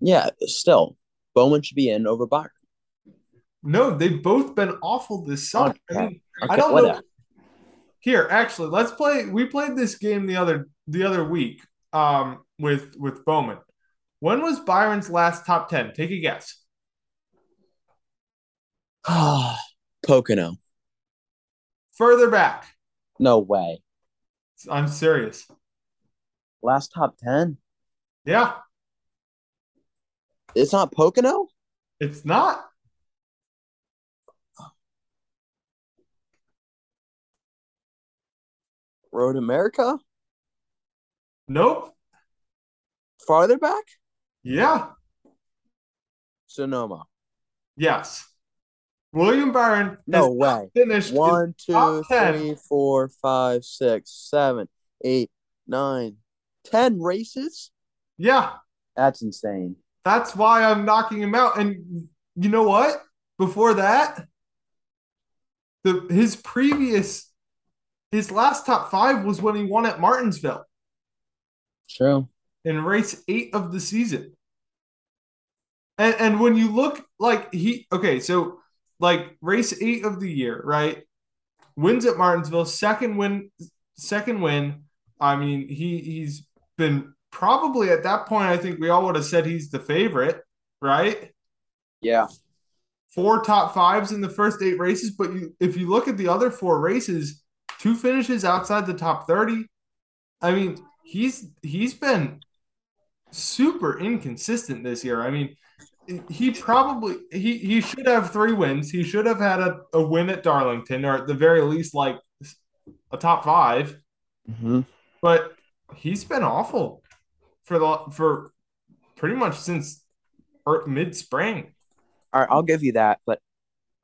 yeah, still Bowman should be in over Byron. No, they've both been awful this summer. I mean, Okay, I don't whatever. know. Here, actually, let's play. We played this game the other the other week um, with with Bowman. When was Byron's last top ten? Take a guess. <sighs> Pocono. Further back. No way. I'm serious. Last top ten. Yeah, It's not Pocono. it's not. Road America. Nope. Farther back. Yeah. Sonoma. Yes. William Byron No way. finished One, two, top 10. three, four, five, six, seven, eight, nine, ten races. Yeah, That's insane. that's why I'm knocking him out. And you know what? Before that, the his previous his last top five was when he won at Martinsville True. In race eight of the season. And and when you look like he okay, so like race eight of the year, right? Wins at Martinsville, second win, second win. I mean, he he's been probably at that point. I think we all would have said he's the favorite, right? Yeah. Four top fives in the first eight races, but you if you look at the other four races, two finishes outside the top thirty. I mean, he's he's been super inconsistent this year. I mean, he probably he he should have three wins. He should have had a, a win at Darlington, or at the very least, like a top five. Mm-hmm. But he's been awful for the for pretty much since mid spring. All right, I'll give you that, but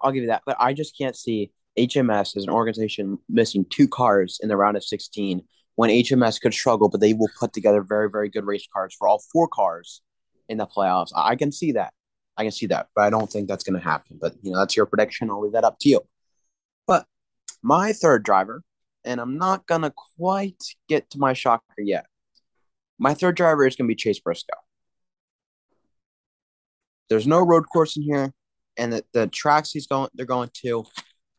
I'll give you that. But I just can't see HMS as an organization missing two cars in the round of 16 when HMS could struggle, but they will put together very, very good race cars for all four cars in the playoffs. I can see that. I can see that, but I don't think that's going to happen. But, you know, that's your prediction. I'll leave that up to you. But my third driver, and I'm not going to quite get to my shocker yet. My third driver is going to be Chase Briscoe. There's no road course in here, and the, the tracks he's going they're going to,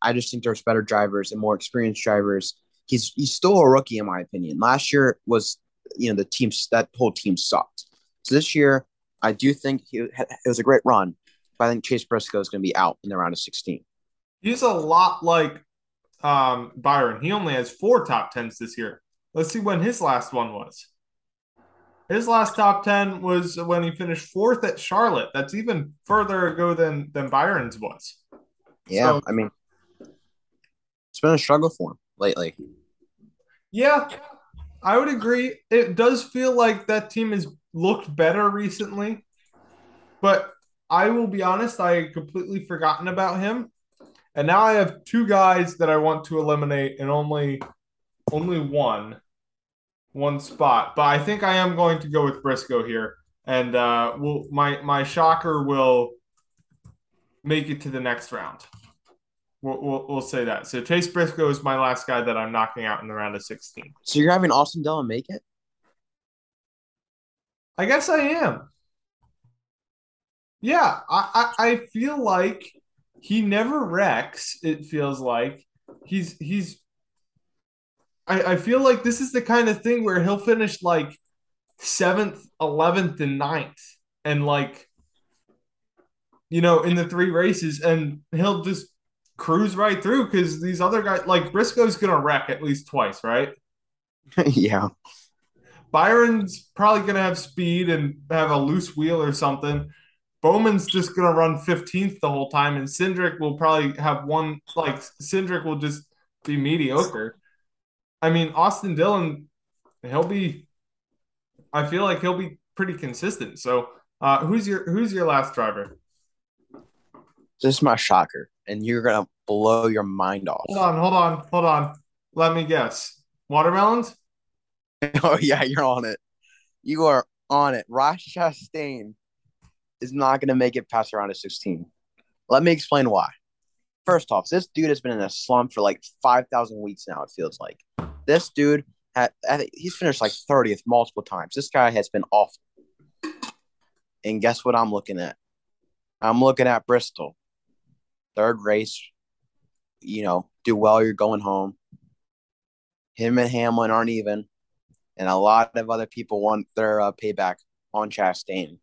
I just think there's better drivers and more experienced drivers. He's he's still a rookie in my opinion. Last year was you know the team that whole team sucked. So this year, I do think he had, it was a great run, but I think Chase Briscoe is going to be out in the round of 16. He's a lot like um, Byron. He only has four top tens this year. Let's see when his last one was. His last top 10 was when he finished fourth at Charlotte. That's even further ago than, than Byron's was. Yeah, So- I mean, it's been a struggle for him lately. Yeah, I would agree. It does feel like that team has looked better recently, but I will be honest, I had completely forgotten about him. And now I have two guys that I want to eliminate and only only one one spot. But I think I am going to go with Briscoe here. And uh will my my shocker will make it to the next round. We'll, we'll, we'll say that. So Chase Briscoe is my last guy that I'm knocking out in the round of 16. So you're having Austin Dillon make it? I guess I am. Yeah, I, I, I feel like he never wrecks, it feels like. He's he's I, I feel like this is the kind of thing where he'll finish like seventh, eleventh, and ninth, and like you know, in the three races, and he'll just cruise right through because these other guys like Briscoe's gonna wreck at least twice, right? <laughs> yeah. Byron's probably going to have speed and have a loose wheel or something. Bowman's just going to run 15th the whole time, and Cindric will probably have one, like, Cindric will just be mediocre. I mean, Austin Dillon, he'll be, I feel like he'll be pretty consistent. So, uh, who's your who's your last driver? This is my shocker, and you're gonna blow your mind off. Hold on, hold on, hold on. Let me guess. Watermelons? <laughs> oh yeah, you're on it. You are on it. Ross Chastain is not gonna make it past the round of 16. Let me explain why. First off, this dude has been in a slump for like 5,000 weeks now. It feels like this dude had he's finished like 30th multiple times. This guy has been awful. And guess what I'm looking at? I'm looking at Bristol. Third race, you know, do well, you're going home. Him and Hamlin aren't even, and a lot of other people want their uh, payback on Chastain.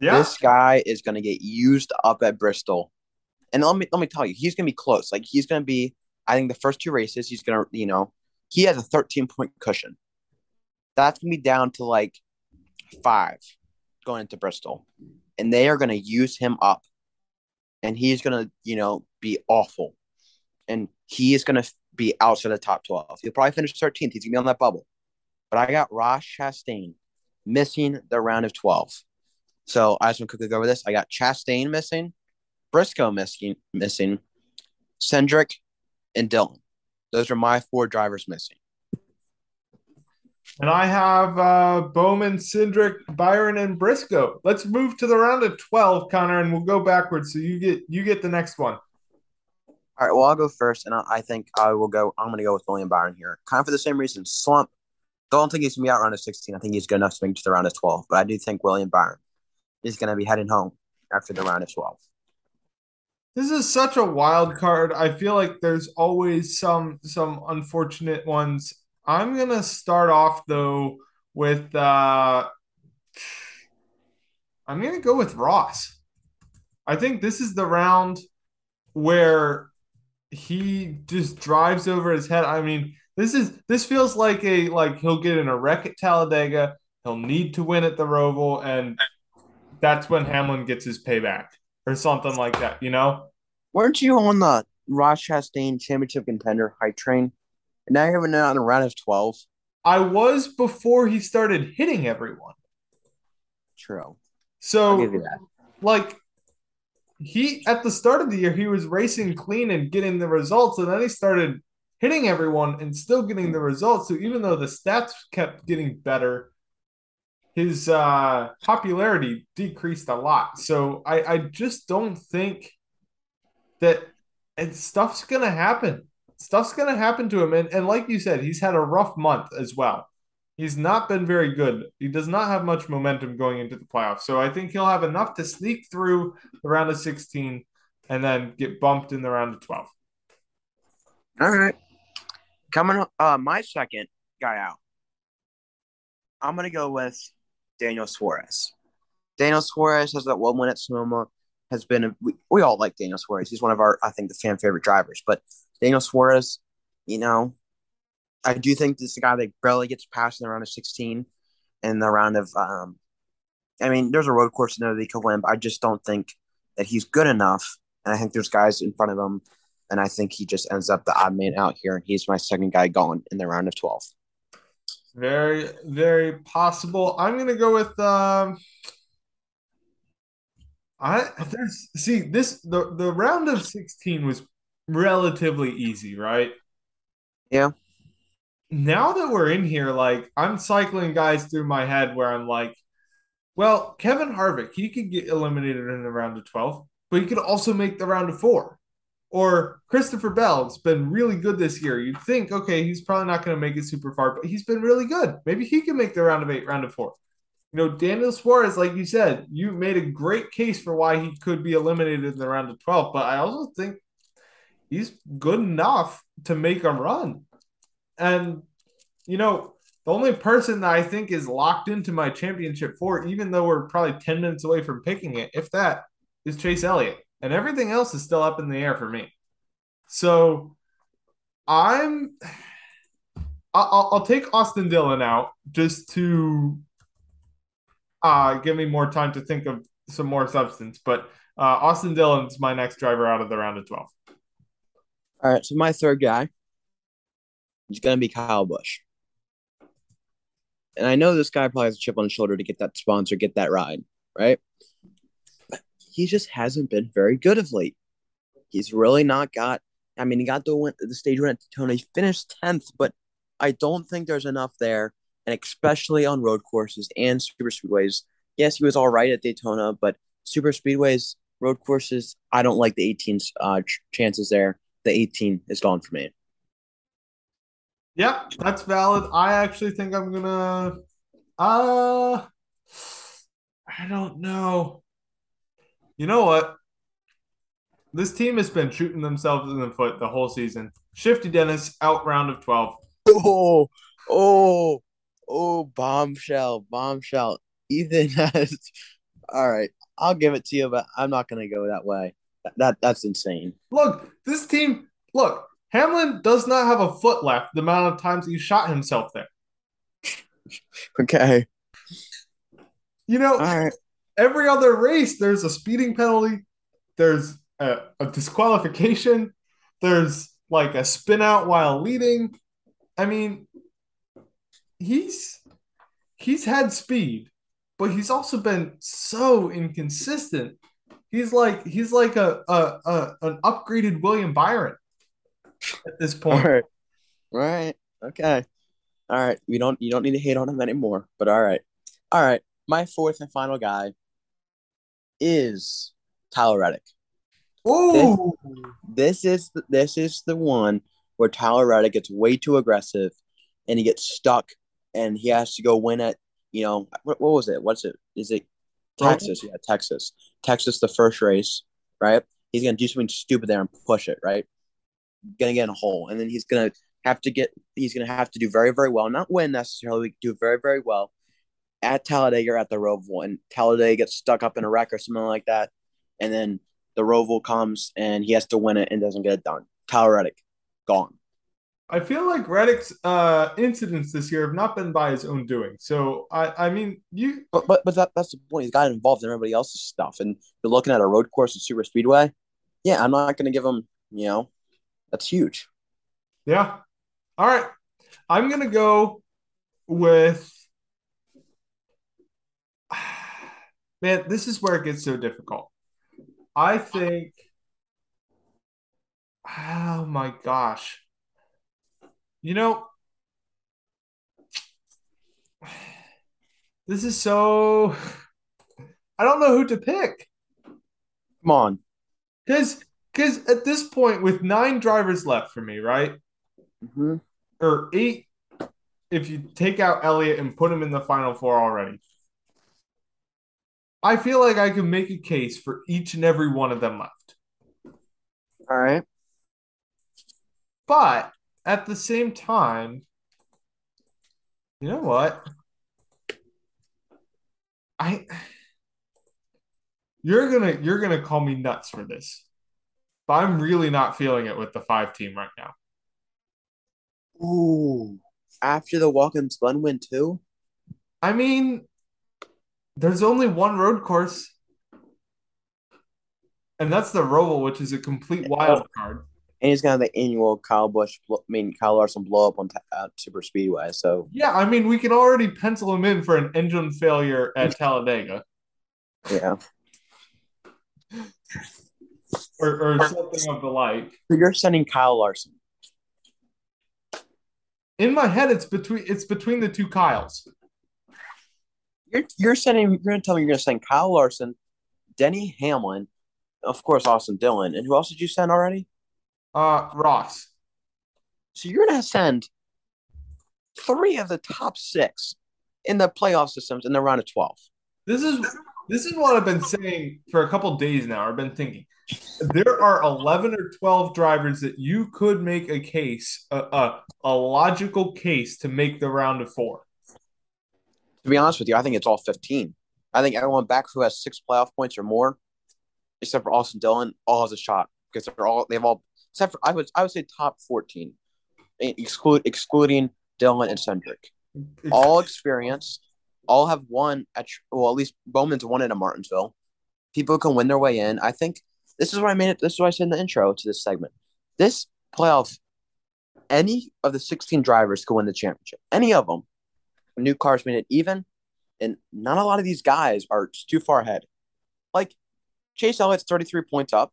Yeah. This guy is going to get used up at Bristol, and let me let me tell you, he's going to be close. Like he's going to be, I think the first two races, he's going to, you know, he has a 13 point cushion. That's going to be down to like five going into Bristol, and they are going to use him up, and he's going to, you know, be awful, and he is going to be outside the top 12. He'll probably finish 13th. He's going to be on that bubble. But I got Ross Chastain missing the round of 12. So I just want to quickly go over this. I got Chastain missing, Briscoe missing, missing, Cindric, and Dillon. Those are my four drivers missing. And I have uh, Bowman, Cindric, Byron, and Briscoe. Let's move to the round of twelve, Connor, and we'll go backwards. So you get you get the next one. All right, well, I'll go first, and I, I think I will go. I'm going to go with William Byron here, kind of for the same reason. Slump. Don't think he's going to be out round of 16. I think he's good enough to make it to the round of 12, but I do think William Byron is going to be heading home after the round of 12. This is such a wild card. I feel like there's always some some unfortunate ones. I'm gonna start off though with uh I'm gonna go with Ross. I think this is the round where he just drives over his head. I mean, this is this feels like a like he'll get in a wreck at Talladega. He'll need to win at the Roval, and that's when Hamlin gets his payback or something like that. You know? Weren't you on the Ross Chastain championship contender hype train? And now you're having it on a round of 12. I was before he started hitting everyone. True. So give you that. like he at the start of the year he was racing clean and getting the results and then he started hitting everyone and still getting the results so even though the stats kept getting better his uh popularity decreased a lot so i i just don't think that and stuff's gonna happen stuff's gonna happen to him and, and like you said he's had a rough month as well He's not been very good. He does not have much momentum going into the playoffs. So I think he'll have enough to sneak through the round of 16 and then get bumped in the round of 12. All right. Coming uh, my second guy out. I'm gonna go with Daniel Suarez. Daniel Suarez has that one win at Sonoma. Has been a, we, we all like Daniel Suarez. He's one of our I think the fan favorite drivers. But Daniel Suarez, you know, I do think this is a guy that barely gets past in the round of 16 and the round of um I mean, there's a road course in there that he could win, but I just don't think that he's good enough. And I think there's guys in front of him, and I think he just ends up the odd man out here, and he's my second guy going in the round of 12. Very, very possible. I'm gonna go with um I see this the the round of 16 was relatively easy, right? Yeah. Now that we're in here, like I'm cycling guys through my head where I'm like, well, Kevin Harvick, he could get eliminated in the round of 12, but he could also make the round of four. Or Christopher Bell's been really good this year. You'd think, okay, he's probably not going to make it super far, but he's been really good. Maybe he can make the round of eight, round of four. You know, Daniel Suarez, like you said, you made a great case for why he could be eliminated in the round of 12, but I also think he's good enough to make a run. And, you know, the only person that I think is locked into my championship four, even though we're probably 10 minutes away from picking it, if that, is Chase Elliott. And everything else is still up in the air for me. So I'm. I'll, I'll take Austin Dillon out just to uh, give me more time to think of some more substance. But uh, Austin Dillon's my next driver out of the round of 12. All right, so my third guy is going to be Kyle Busch. And I know this guy probably has a chip on his shoulder to get that sponsor, get that ride, right? But he just hasn't been very good of late. He's really not got. I mean, he got the win, the stage win at Daytona. He finished tenth, but I don't think there's enough there, and especially on road courses and super speedways. Yes, he was all right at Daytona, but super speedways, road courses, I don't like the 18 uh, ch- chances there. The 18 is gone for me. Yep, that's valid. I actually think I'm gonna. Uh, I don't know. You know what? This team has been shooting themselves in the foot the whole season. Shifty Dennis out round of 12. Oh, oh, oh, bombshell, bombshell. Ethan <laughs> has. All right, I'll give it to you, but I'm not going to go that way. That, that That's insane. Look, this team, look, Hamlin does not have a foot left the amount of times he shot himself there. <laughs> Okay. You know, right. every other race, there's a speeding penalty, there's a, a disqualification, there's like a spin out while leading. I mean, he's he's had speed, but he's also been so inconsistent. He's like he's like a, a, a an upgraded William Byron at this point. right. Right. Okay. All right. We don't you don't need to hate on him anymore. But all right. All right. My fourth and final guy is Tyler Reddick. Oh, This is the, this is the one where Tyler Reddick gets way too aggressive and he gets stuck and he has to go win at you know what, what was it? What's it? Is it Texas? Yeah, Texas. Texas the first race, right? He's gonna do something stupid there and push it, right? Gonna get in a hole, and then he's gonna have to get. He's gonna have to do very, very well, not win necessarily, but do very, very well at Talladega or at the Roval, and Talladega gets stuck up in a wreck or something like that, and then the Roval comes and he has to win it and doesn't get it done. Tyler Reddick, gone. I feel like Reddick's uh, incidents this year have not been by his own doing. So I, I mean, you But but but that, that's the point. He's got involved in everybody else's stuff, and you're looking at a road course and super speedway. Yeah, I'm not going to give him. You know, that's huge. Yeah. All right. I'm going to go with. <sighs> Man, this is where it gets so difficult. I think. <sighs> Oh my gosh. You know, <sighs> this is so. <sighs> I don't know who to pick. Come on. Because because at this point, with nine drivers left for me, right? Mhm. Or eight, if you take out Elliott and put him in the final four already. I feel like I can make a case for each and every one of them left. All right. But at the same time, you know what? I you're gonna you're gonna call me nuts for this. But I'm really not feeling it with the five team right now. Ooh. After the Watkins Spun win too? I mean, there's only one road course, and that's the Roval, which is a complete wild oh. card. And he's gonna have the annual Kyle Busch, I mean Kyle Larson blow up on uh, Super Speedway. So Yeah, I mean, we can already pencil him in for an engine failure at Talladega yeah. <laughs> or, or something of the like. So you're sending Kyle Larson. In my head, it's between it's between the two Kyles. You're you're sending. You're gonna tell me you're gonna send Kyle Larson, Denny Hamlin, of course Austin Dillon, and who else did you send already? Uh, Ross. So you're gonna send three of the top six in the playoff systems in the round of twelve. This is this is what I've been saying for a couple days now. I've been thinking there are 11 or 12 drivers that you could make a case, a, a, a logical case to make the round of four. To be honest with you, I think it's all fifteen. I think everyone back who has six playoff points or more, except for Austin Dillon, all has a shot because they're all they've all except for I would I would say top fourteen, eh, exclude excluding Dillon and Cindric. All experience, all have won at well at least Bowman's won it at Martinsville. People can win their way in. I think this is why I made it. This is what I said in the intro to this segment. This playoff, any of the sixteen drivers could win the championship. Any of them. New cars made it even, and not a lot of these guys are too far ahead. Like Chase Elliott's thirty three points up,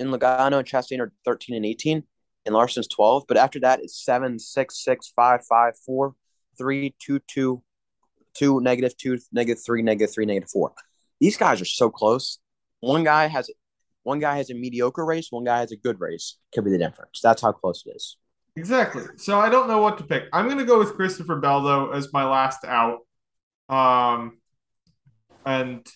and Logano and Chastain are thirteen and eighteen, and Larson's twelve. But after that, it's seven, six, six, five, five, four, three, two, two, two, negative two, negative three, negative three, negative four. These guys are so close. One guy has one guy has a mediocre race, one guy has a good race. Could be the difference. That's how close it is. Exactly. So I don't know what to pick. I'm going to go with Christopher Bell though as my last out. Um, and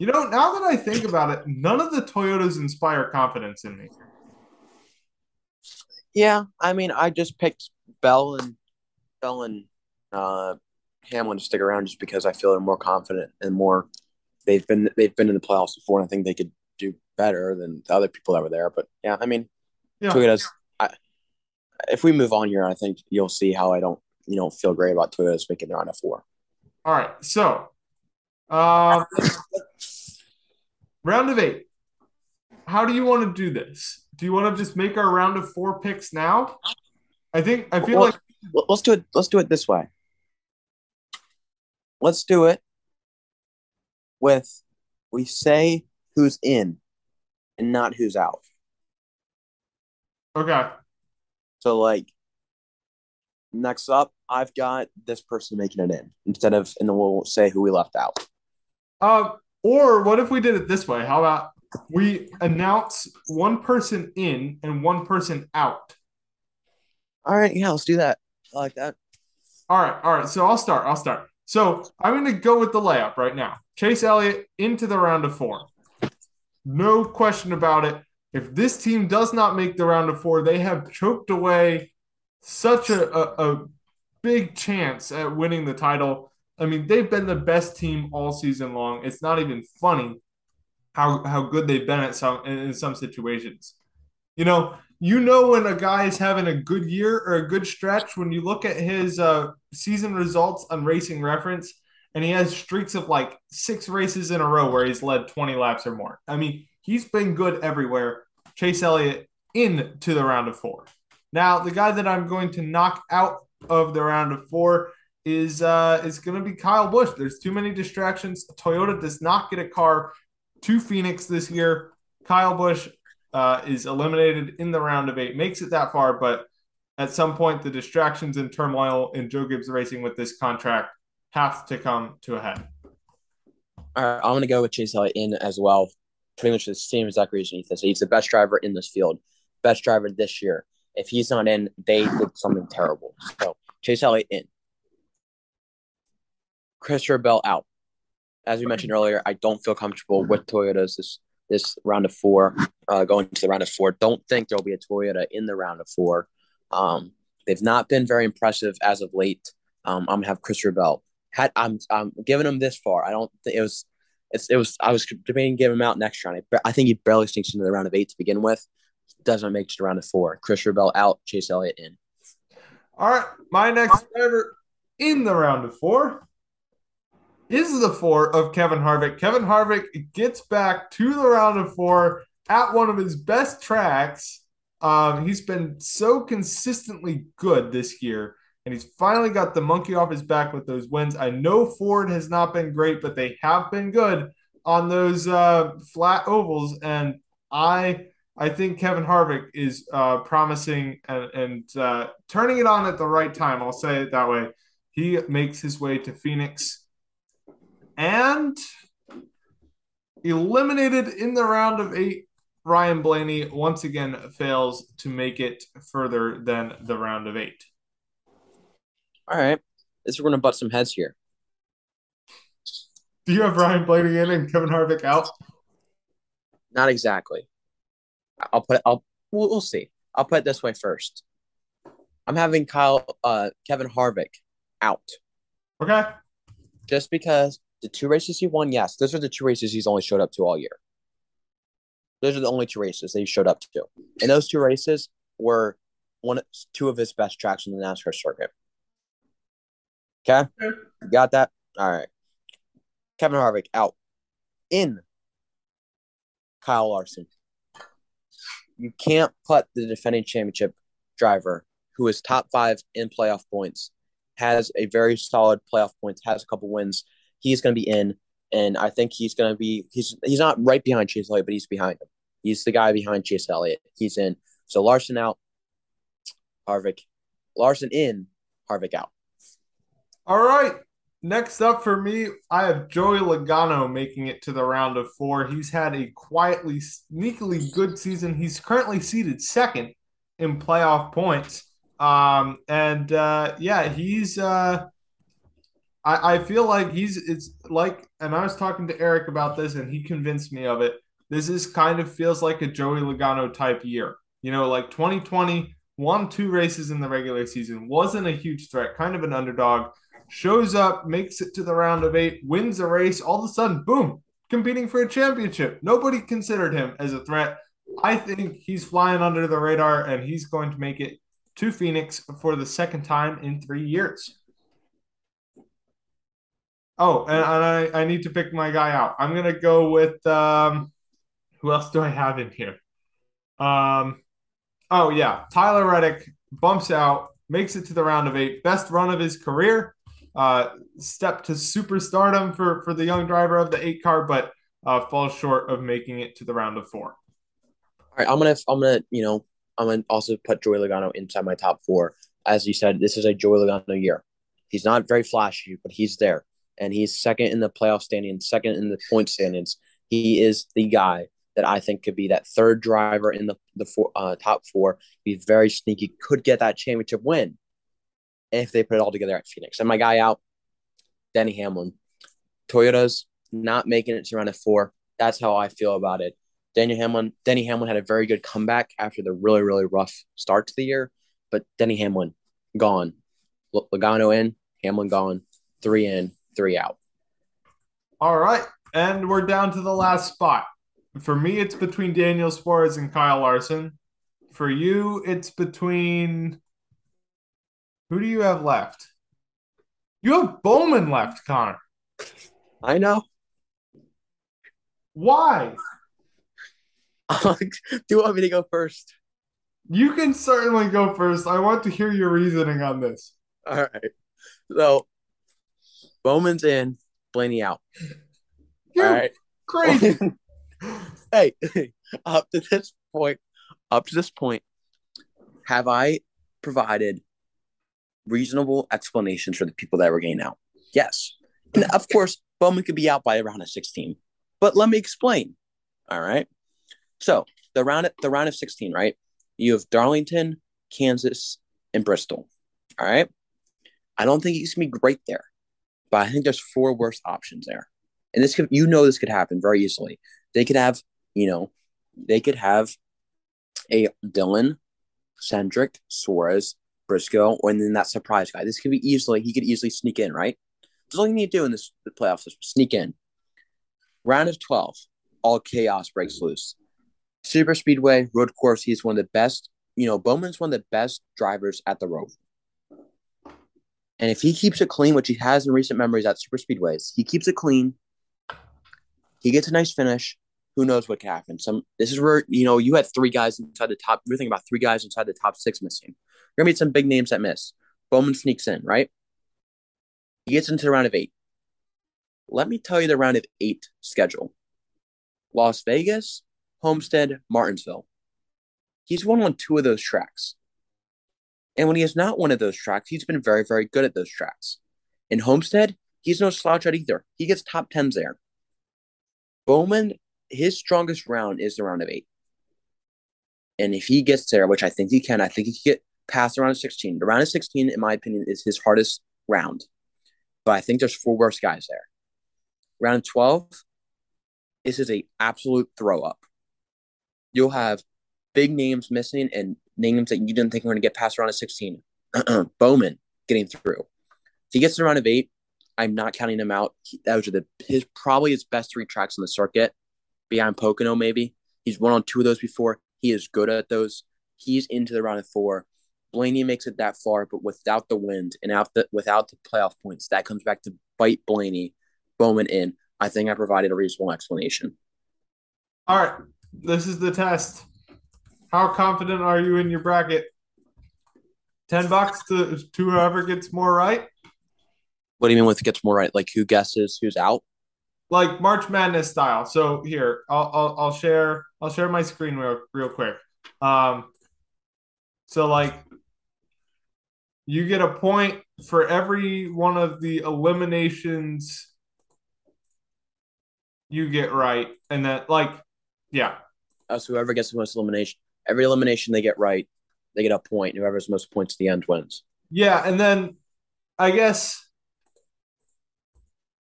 you know, now that I think about it, none of the Toyotas inspire confidence in me. Yeah, I mean, I just picked Bell and Bell and uh, Hamlin to stick around just because I feel they're more confident and more. They've been they've been in the playoffs before, and I think they could do better than the other people that were there. But yeah, I mean, Yeah. Toyota's. I, if we move on here, I think you'll see how I don't you know feel great about Toyota's making their of four. All right. So, um, round of eight. How do you want to do this? Do you want to just make our round of four picks now? I think I feel Well, like Let's do it. Let's do it this way. Let's do it with we say who's in and not who's out. okay. So like next up, I've got this person making it in instead of and then we'll say who we left out. Um, or what if we did it this way? How about we announce one person in and one person out? All right, yeah, let's do that. I like that. All right, all right. So I'll start. I'll start. So I'm going to go with the layup right now. Chase Elliott into the round of four. No question about it. If this team does not make the round of four, they have choked away such a, a, a big chance at winning the title. I mean, they've been the best team all season long. It's not even funny how how good they've been at some in some situations. You know, you know when a guy is having a good year or a good stretch when you look at his uh, season results on Racing Reference, and he has streaks of like six races in a row where he's led 20 laps or more. I mean, he's been good everywhere. Chase Elliott into the round of four. Now, the guy that I'm going to knock out of the round of four is uh, is going to be Kyle Busch. There's too many distractions. Toyota does not get a car to Phoenix this year. Kyle Busch uh, is eliminated in the round of eight, makes it that far, but at some point, the distractions and turmoil in Joe Gibbs Racing with this contract have to come to a head. All right, I'm gonna go with Chase Elliott in as well. Pretty much the same exact reason Ethan said. He's the best driver in this field, best driver this year. If he's not in, they did something terrible. So Chase Elliott in. Christopher Bell out. As we mentioned earlier, I don't feel comfortable with Toyotas this this round of four, uh, going to the round of four. Don't think there'll be a Toyota in the round of four. Um, they've not been very impressive as of late. Um, I'm gonna have Chris Bell. Had I'm I'm giving him this far. I don't think it was. It's, it was. I was debating giving him out next round. I, I think he barely sneaks into the round of eight to begin with. Doesn't make it to the round of four. Chris Bell out. Chase Elliott in. All right, my next driver in the round of four is the four of Kevin Harvick. Kevin Harvick gets back to the round of four at one of his best tracks. Um, he's been so consistently good this year, and he's finally got the monkey off his back with those wins. I know Ford has not been great, but they have been good on those uh, flat ovals, and I I think Kevin Harvick is uh, promising and, and uh, turning it on at the right time. I'll say it that way. He makes his way to Phoenix and eliminated in the round of eight. Ryan Blaney once again fails to make it further than the round of eight. All right. This we're gonna butt some heads here. Do you have Ryan Blaney in and Kevin Harvick out? Not exactly. I'll put. I'll. We'll, we'll see. I'll put it this way first. I'm having Kyle, uh, Kevin Harvick out Okay. just because the two races he won. Yes, those are the two races he's only showed up to all year. Those are the only two races that he showed up to, and those two races were one, two of his best tracks in the NASCAR circuit. Okay, Okay. You got that. All right. Kevin Harvick out in Kyle Larson. You can't put the defending championship driver who is top five in playoff points, has a very solid playoff points, has a couple wins. He's going to be in, and I think he's going to be. He's he's not right behind Chase Elliott, but he's behind him. He's the guy behind Chase Elliott. He's in. So Larson out, Harvick, Larson in, Harvick out. All right. Next up for me, I have Joey Logano making it to the round of four. He's had a quietly, sneakily good season. He's currently seated second in playoff points. Um, and uh, yeah, he's. Uh, I, I feel like he's. It's like, and I was talking to Eric about this, and he convinced me of it. This is kind of feels like a Joey Logano type year. You know, like 2020, won two races in the regular season, wasn't a huge threat, kind of an underdog shows up, makes it to the round of eight, wins a race, all of a sudden, boom, competing for a championship. Nobody considered him as a threat. I think he's flying under the radar and he's going to make it to Phoenix for the second time in three years. Oh, and, and I, I need to pick my guy out. I'm to go with um, who else do I have in here? Um, oh, yeah, Tyler Reddick bumps out, makes it to the round of eight, best run of his career uh, step to superstardom for for the young driver of the eight car, but uh, falls short of making it to the round of four. All right, I'm gonna I'm gonna you know I'm gonna also put Joey Logano inside my top four. As you said, this is a Joey Logano year. He's not very flashy, but he's there, and he's second in the playoff standings, second in the point standings. He is the guy that I think could be that third driver in the the four, uh, top four. Be very sneaky, could get that championship win if they put it all together at Phoenix. And my guy out, Denny Hamlin. Toyota's not making it to round of four. That's how I feel about it. Daniel Hamlin, Denny Hamlin had a very good comeback after the really, really rough start to the year, but Denny Hamlin gone. Logano in, Hamlin gone, three in, three out. All right. And we're down to the last spot. For me, it's between Daniel Suarez and Kyle Larson. For you, it's between who do you have left? You have Bowman left, Connor. I know. Why? <laughs> Do you want me to go first? You can certainly go first. I want to hear your reasoning on this. All right. So Bowman's in, Blaney out. You're All right. crazy. <laughs> hey, <laughs> up to this point, up to this point, have I provided reasonable explanations for the people that were getting out? Yes. And of course, Bowman could be out by around a 16. But let me explain. All right. So the round the round of 16, right? You have Darlington, Kansas, and Bristol. All right. I don't think he's gonna be great there, but I think there's four worse options there. And this could you know this could happen very easily. They could have, you know, they could have a Dillon, Cindric, Suarez, Briscoe, and then that surprise guy. This could be easily he could easily sneak in, right? That's all you need to do in this playoffs is sneak in. Round of 12, all chaos breaks loose. Super Speedway, road course, he's one of the best. You know, Bowman's one of the best drivers at the road. And if he keeps it clean, which he has in recent memories at super speedways, he keeps it clean. He gets a nice finish. Who knows what can happen? Some this is where you know you had three guys inside the top. You're thinking about three guys inside the top six missing. You're gonna be some big names that miss. Bowman sneaks in, right? He gets into the round of eight. Let me tell you the round of eight schedule. Las Vegas, Homestead, Martinsville. He's won on two of those tracks. And when he has not one of those tracks, he's been very, very good at those tracks. In Homestead, he's no slouch at either. He gets top tens there. Bowman, his strongest round is the round of eight. And if he gets there, which I think he can, I think he can get past the round of 16. The round of 16, in my opinion, is his hardest round. But I think there's four worse guys there. Round 12, this is a absolute throw up. You'll have big names missing and names that you didn't think were going to get past round of 16. <clears throat> Bowman getting through. If he gets to round of eight, I'm not counting him out. He, those are the his probably his best three tracks on the circuit, behind Pocono maybe. He's won on two of those before. He is good at those. He's into the round of four. Blaney makes it that far, but without the wind and out the, without the playoff points, that comes back to bite Blaney, Bowman in. I think I provided a reasonable explanation. All right, this is the test. How confident are you in your bracket? Ten bucks to, to whoever gets more right. What do you mean with gets more right? Like who guesses who's out? Like March Madness style. So here, I'll I'll, I'll share I'll share my screen real real quick. Um, so like you get a point for every one of the eliminations you get right, and then like yeah. Uh, so whoever gets the most elimination, every elimination they get right, they get a point. Whoever has most points at the end wins. Yeah, and then I guess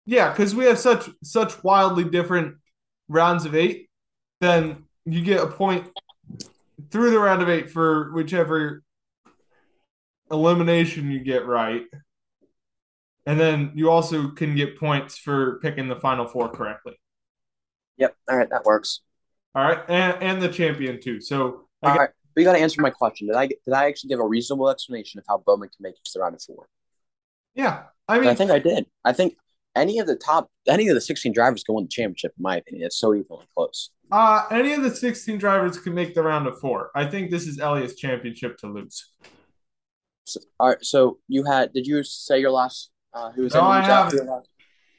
yeah, because we have such such wildly different rounds of eight, then you get a point through the round of eight for whichever elimination you get right. And then you also can get points for picking the final four correctly. Yep. All right, that works. All right, and and the champion too. So All right, but you got to answer my question. Did I did I actually give a reasonable explanation of how Bowman can make it to the round of four? yeah, I And mean, I think I did. I think any of the top, any of the 16 drivers can win the championship, in my opinion. It's so evenly close. uh, any of the sixteen drivers can make the round of four. I think this is Elliott's championship to lose. So, all right. So you had, did you say your last? Uh, who was No, I haven't. for your last?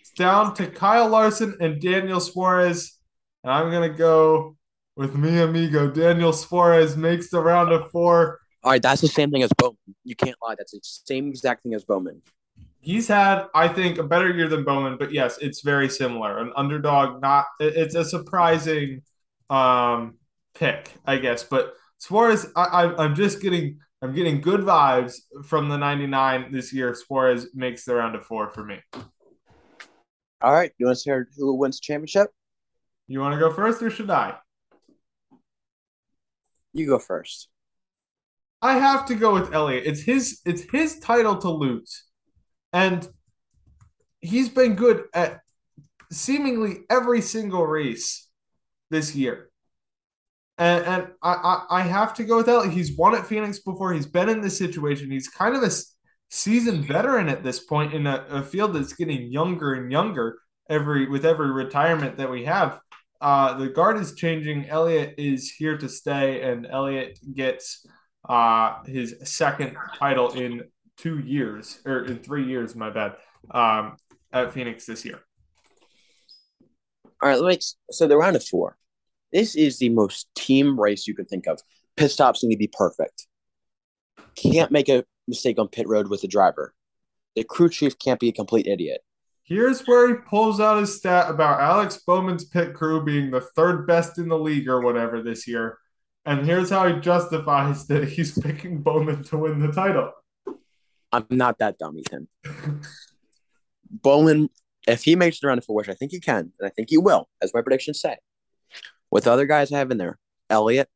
It's down to Kyle Larson and Daniel Suarez, and I'm gonna go with me amigo. Daniel Suarez makes the round of four. All right, that's the same thing as Bowman. You can't lie. That's the same exact thing as Bowman. He's had, I think, a better year than Bowman, but yes, it's very similar. An underdog, not it's a surprising um, pick, I guess. But Suarez, I, I'm just getting, I'm getting good vibes from the '99 this year. Suarez makes the round of four for me. All right, you want to hear who wins the championship? You want to go first, or should I? You go first. I have to go with Elliott. It's his it's his title to lose. And he's been good at seemingly every single race this year. And, and I, I, I have to go with Elliott. He's won at Phoenix before. He's been in this situation. He's kind of a seasoned veteran at this point in a, a field that's getting younger and younger every with every retirement that we have. Uh, the guard is changing. Elliott is here to stay, and Elliott gets uh, his second title in two years or in three years. My bad. Um, at Phoenix this year. All right, let's so the round of four. This is the most team race you can think of. Pit stops need to be perfect. Can't make a mistake on pit road with the driver. The crew chief can't be a complete idiot. Here's where he pulls out his stat about Alex Bowman's pit crew being the third best in the league or whatever this year. And here's how he justifies <laughs> that he's picking Bowman to win the title. I'm not that dumb, Ethan. Bowman, if he makes the round of four, which I think he can, and I think he will, as my predictions say, with the other guys I have in there, Elliott,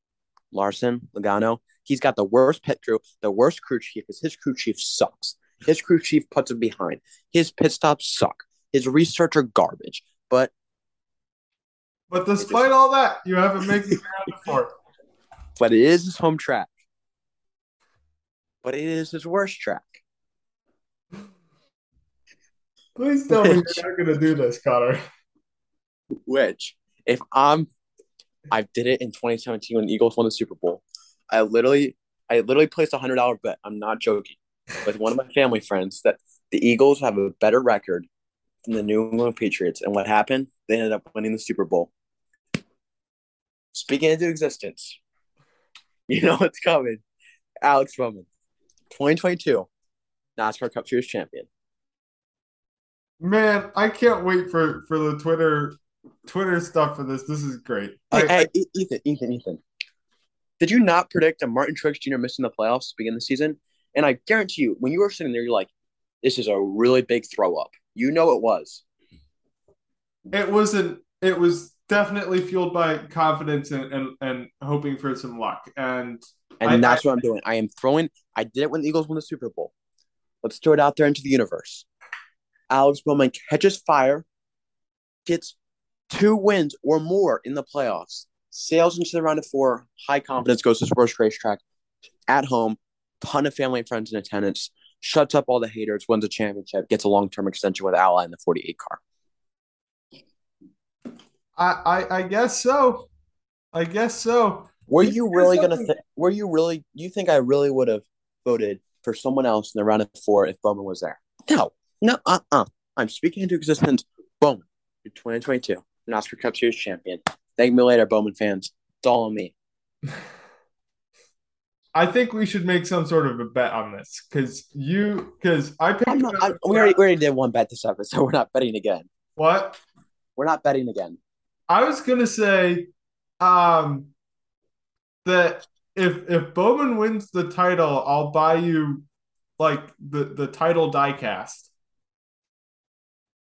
Larson, Logano, he's got the worst pit crew, the worst crew chief, because his crew chief sucks. His crew chief puts him behind. His pit stops suck. His research are garbage. But But despite all that, you haven't made the round of four. but it is his home track. But it is his worst track. Please tell me you're not going to do this, Connor. Which, if I'm, I did it in 2017 when the Eagles won the Super Bowl. I literally, I literally placed a hundred dollar bet. I'm not joking, with one of my family friends that the Eagles have a better record the New England Patriots. And what happened? They ended up winning the Super Bowl. Speaking into existence, <laughs> you know what's coming. Alex Bowman, 2022 NASCAR Cup Series champion. Man, I can't wait for for the Twitter Twitter stuff for this. This is great. Hey, I- hey, E- Ethan, Ethan, Ethan. Did you not predict a Martin Truex Jr. missing the playoffs to begin the season? And I guarantee you, when you were sitting there, you're like, "This is a really big throw up." You know it was. it wasn't it was definitely fueled by confidence and and, and hoping for some luck and And I- that's I- what I'm doing. I am throwing. I did it when the Eagles won the Super Bowl. Let's throw it out there into the universe. Alex Bowman catches fire, gets two wins or more in the playoffs, sails into the round of four, high confidence, goes to sports racetrack at home, ton of family and friends in attendance, shuts up all the haters, wins a championship, gets a long term extension with Ally in the 48 car. I, I I guess so. I guess so. Were you really gonna? Th- were you really? You think I really would have voted for someone else in the round of four if Bowman was there? No, no, uh, uh I'm speaking into existence. Bowman, you're 2022 NASCAR Cup Series champion. Thank me later, Bowman fans. It's all on me. <laughs> I think we should make some sort of a bet on this because you because I picked I'm not, I, we already we already did one bet this episode. <laughs> So we're not betting again. what We're not betting again. I was gonna say um that if if Bowman wins the title, I'll buy you like the the title diecast.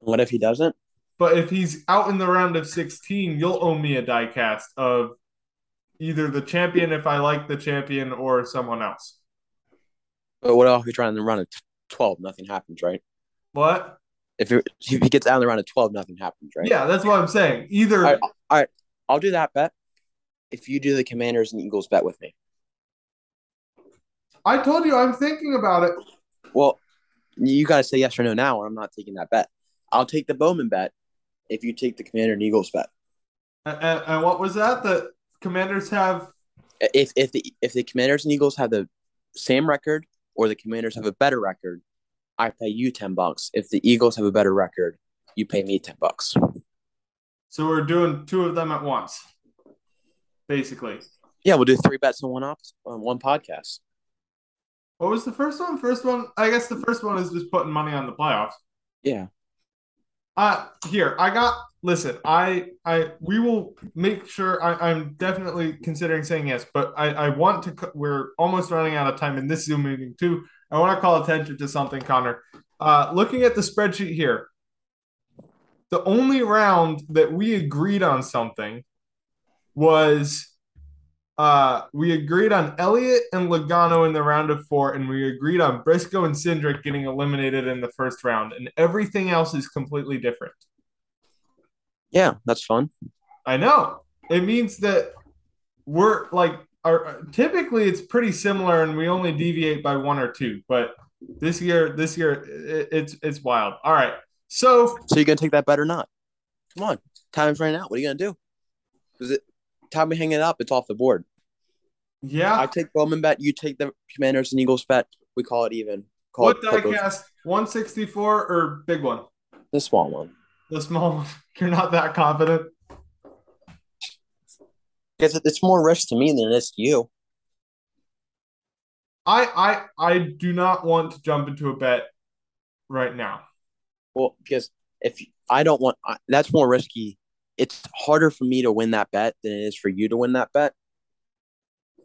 What if he doesn't? But if he's out in the round of 16, you'll owe me a diecast of either the champion if I like the champion or someone else. But what else if he's trying to run a t- 12? Nothing happens, right? What? If, it, if he gets out in the round of 12, nothing happens, right? Yeah, that's what I'm saying. Either All right, I'll do that bet if you do the Commanders and Eagles bet with me. I told you I'm thinking about it. Well, you got to say yes or no now, or I'm not taking that bet. I'll take the Bowman bet if you take the Commander and Eagles bet. And, and, and what was that? The commanders have If if the if the Commanders and Eagles have the same record or the Commanders have a better record, I pay you ten bucks. If the Eagles have a better record, you pay me ten bucks. so we're doing two of them at once. Basically. Yeah, we'll do three bets on one op- on one podcast. What was the first one? First one, I guess the first one is just putting money on the playoffs. Yeah. Uh here, I got listen, I I we will make sure I, I'm definitely considering saying yes, but I, I want to we're almost running out of time in this Zoom meeting too. I want to call attention to something, Connor. Uh looking at the spreadsheet here, the only round that we agreed on something was uh we agreed on Elliott and Logano in the round of four, and we agreed on Briscoe and Cindric getting eliminated in the first round, and everything else is completely different. Yeah, that's fun. I know. It means that we're like our typically it's pretty similar and we only deviate by one or two, but this year this year it, it's it's wild. All right. So So you're gonna take that bet or not? Come on, time's running out. What are you gonna do? Is it time we hang it up? It's off the board. yeah, I take Bowman bet. You take the Commanders and Eagles bet. We call it even. Call what it diecast? 164 or big one? the small one. The small. <laughs> You're not that confident. Because it's more risk to me than it is to you. I I I do not want to jump into a bet right now. Well, because if I don't want, that's more risky. It's harder for me to win that bet than it is for you to win that bet.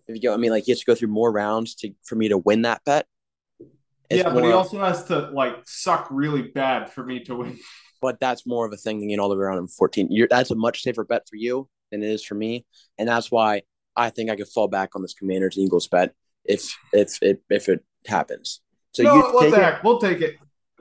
If you go, I mean, like you have to go through more rounds to for me to win that bet. It's yeah, but he also has to like suck really bad for me to win. <laughs> but that's more of a thing than getting all the way around in 14. You're, that's a much safer bet for you than it is for me, and that's why I think I could fall back on this Commanders and Eagles bet if if it if it happens. So no, you what take the it. We'll take it.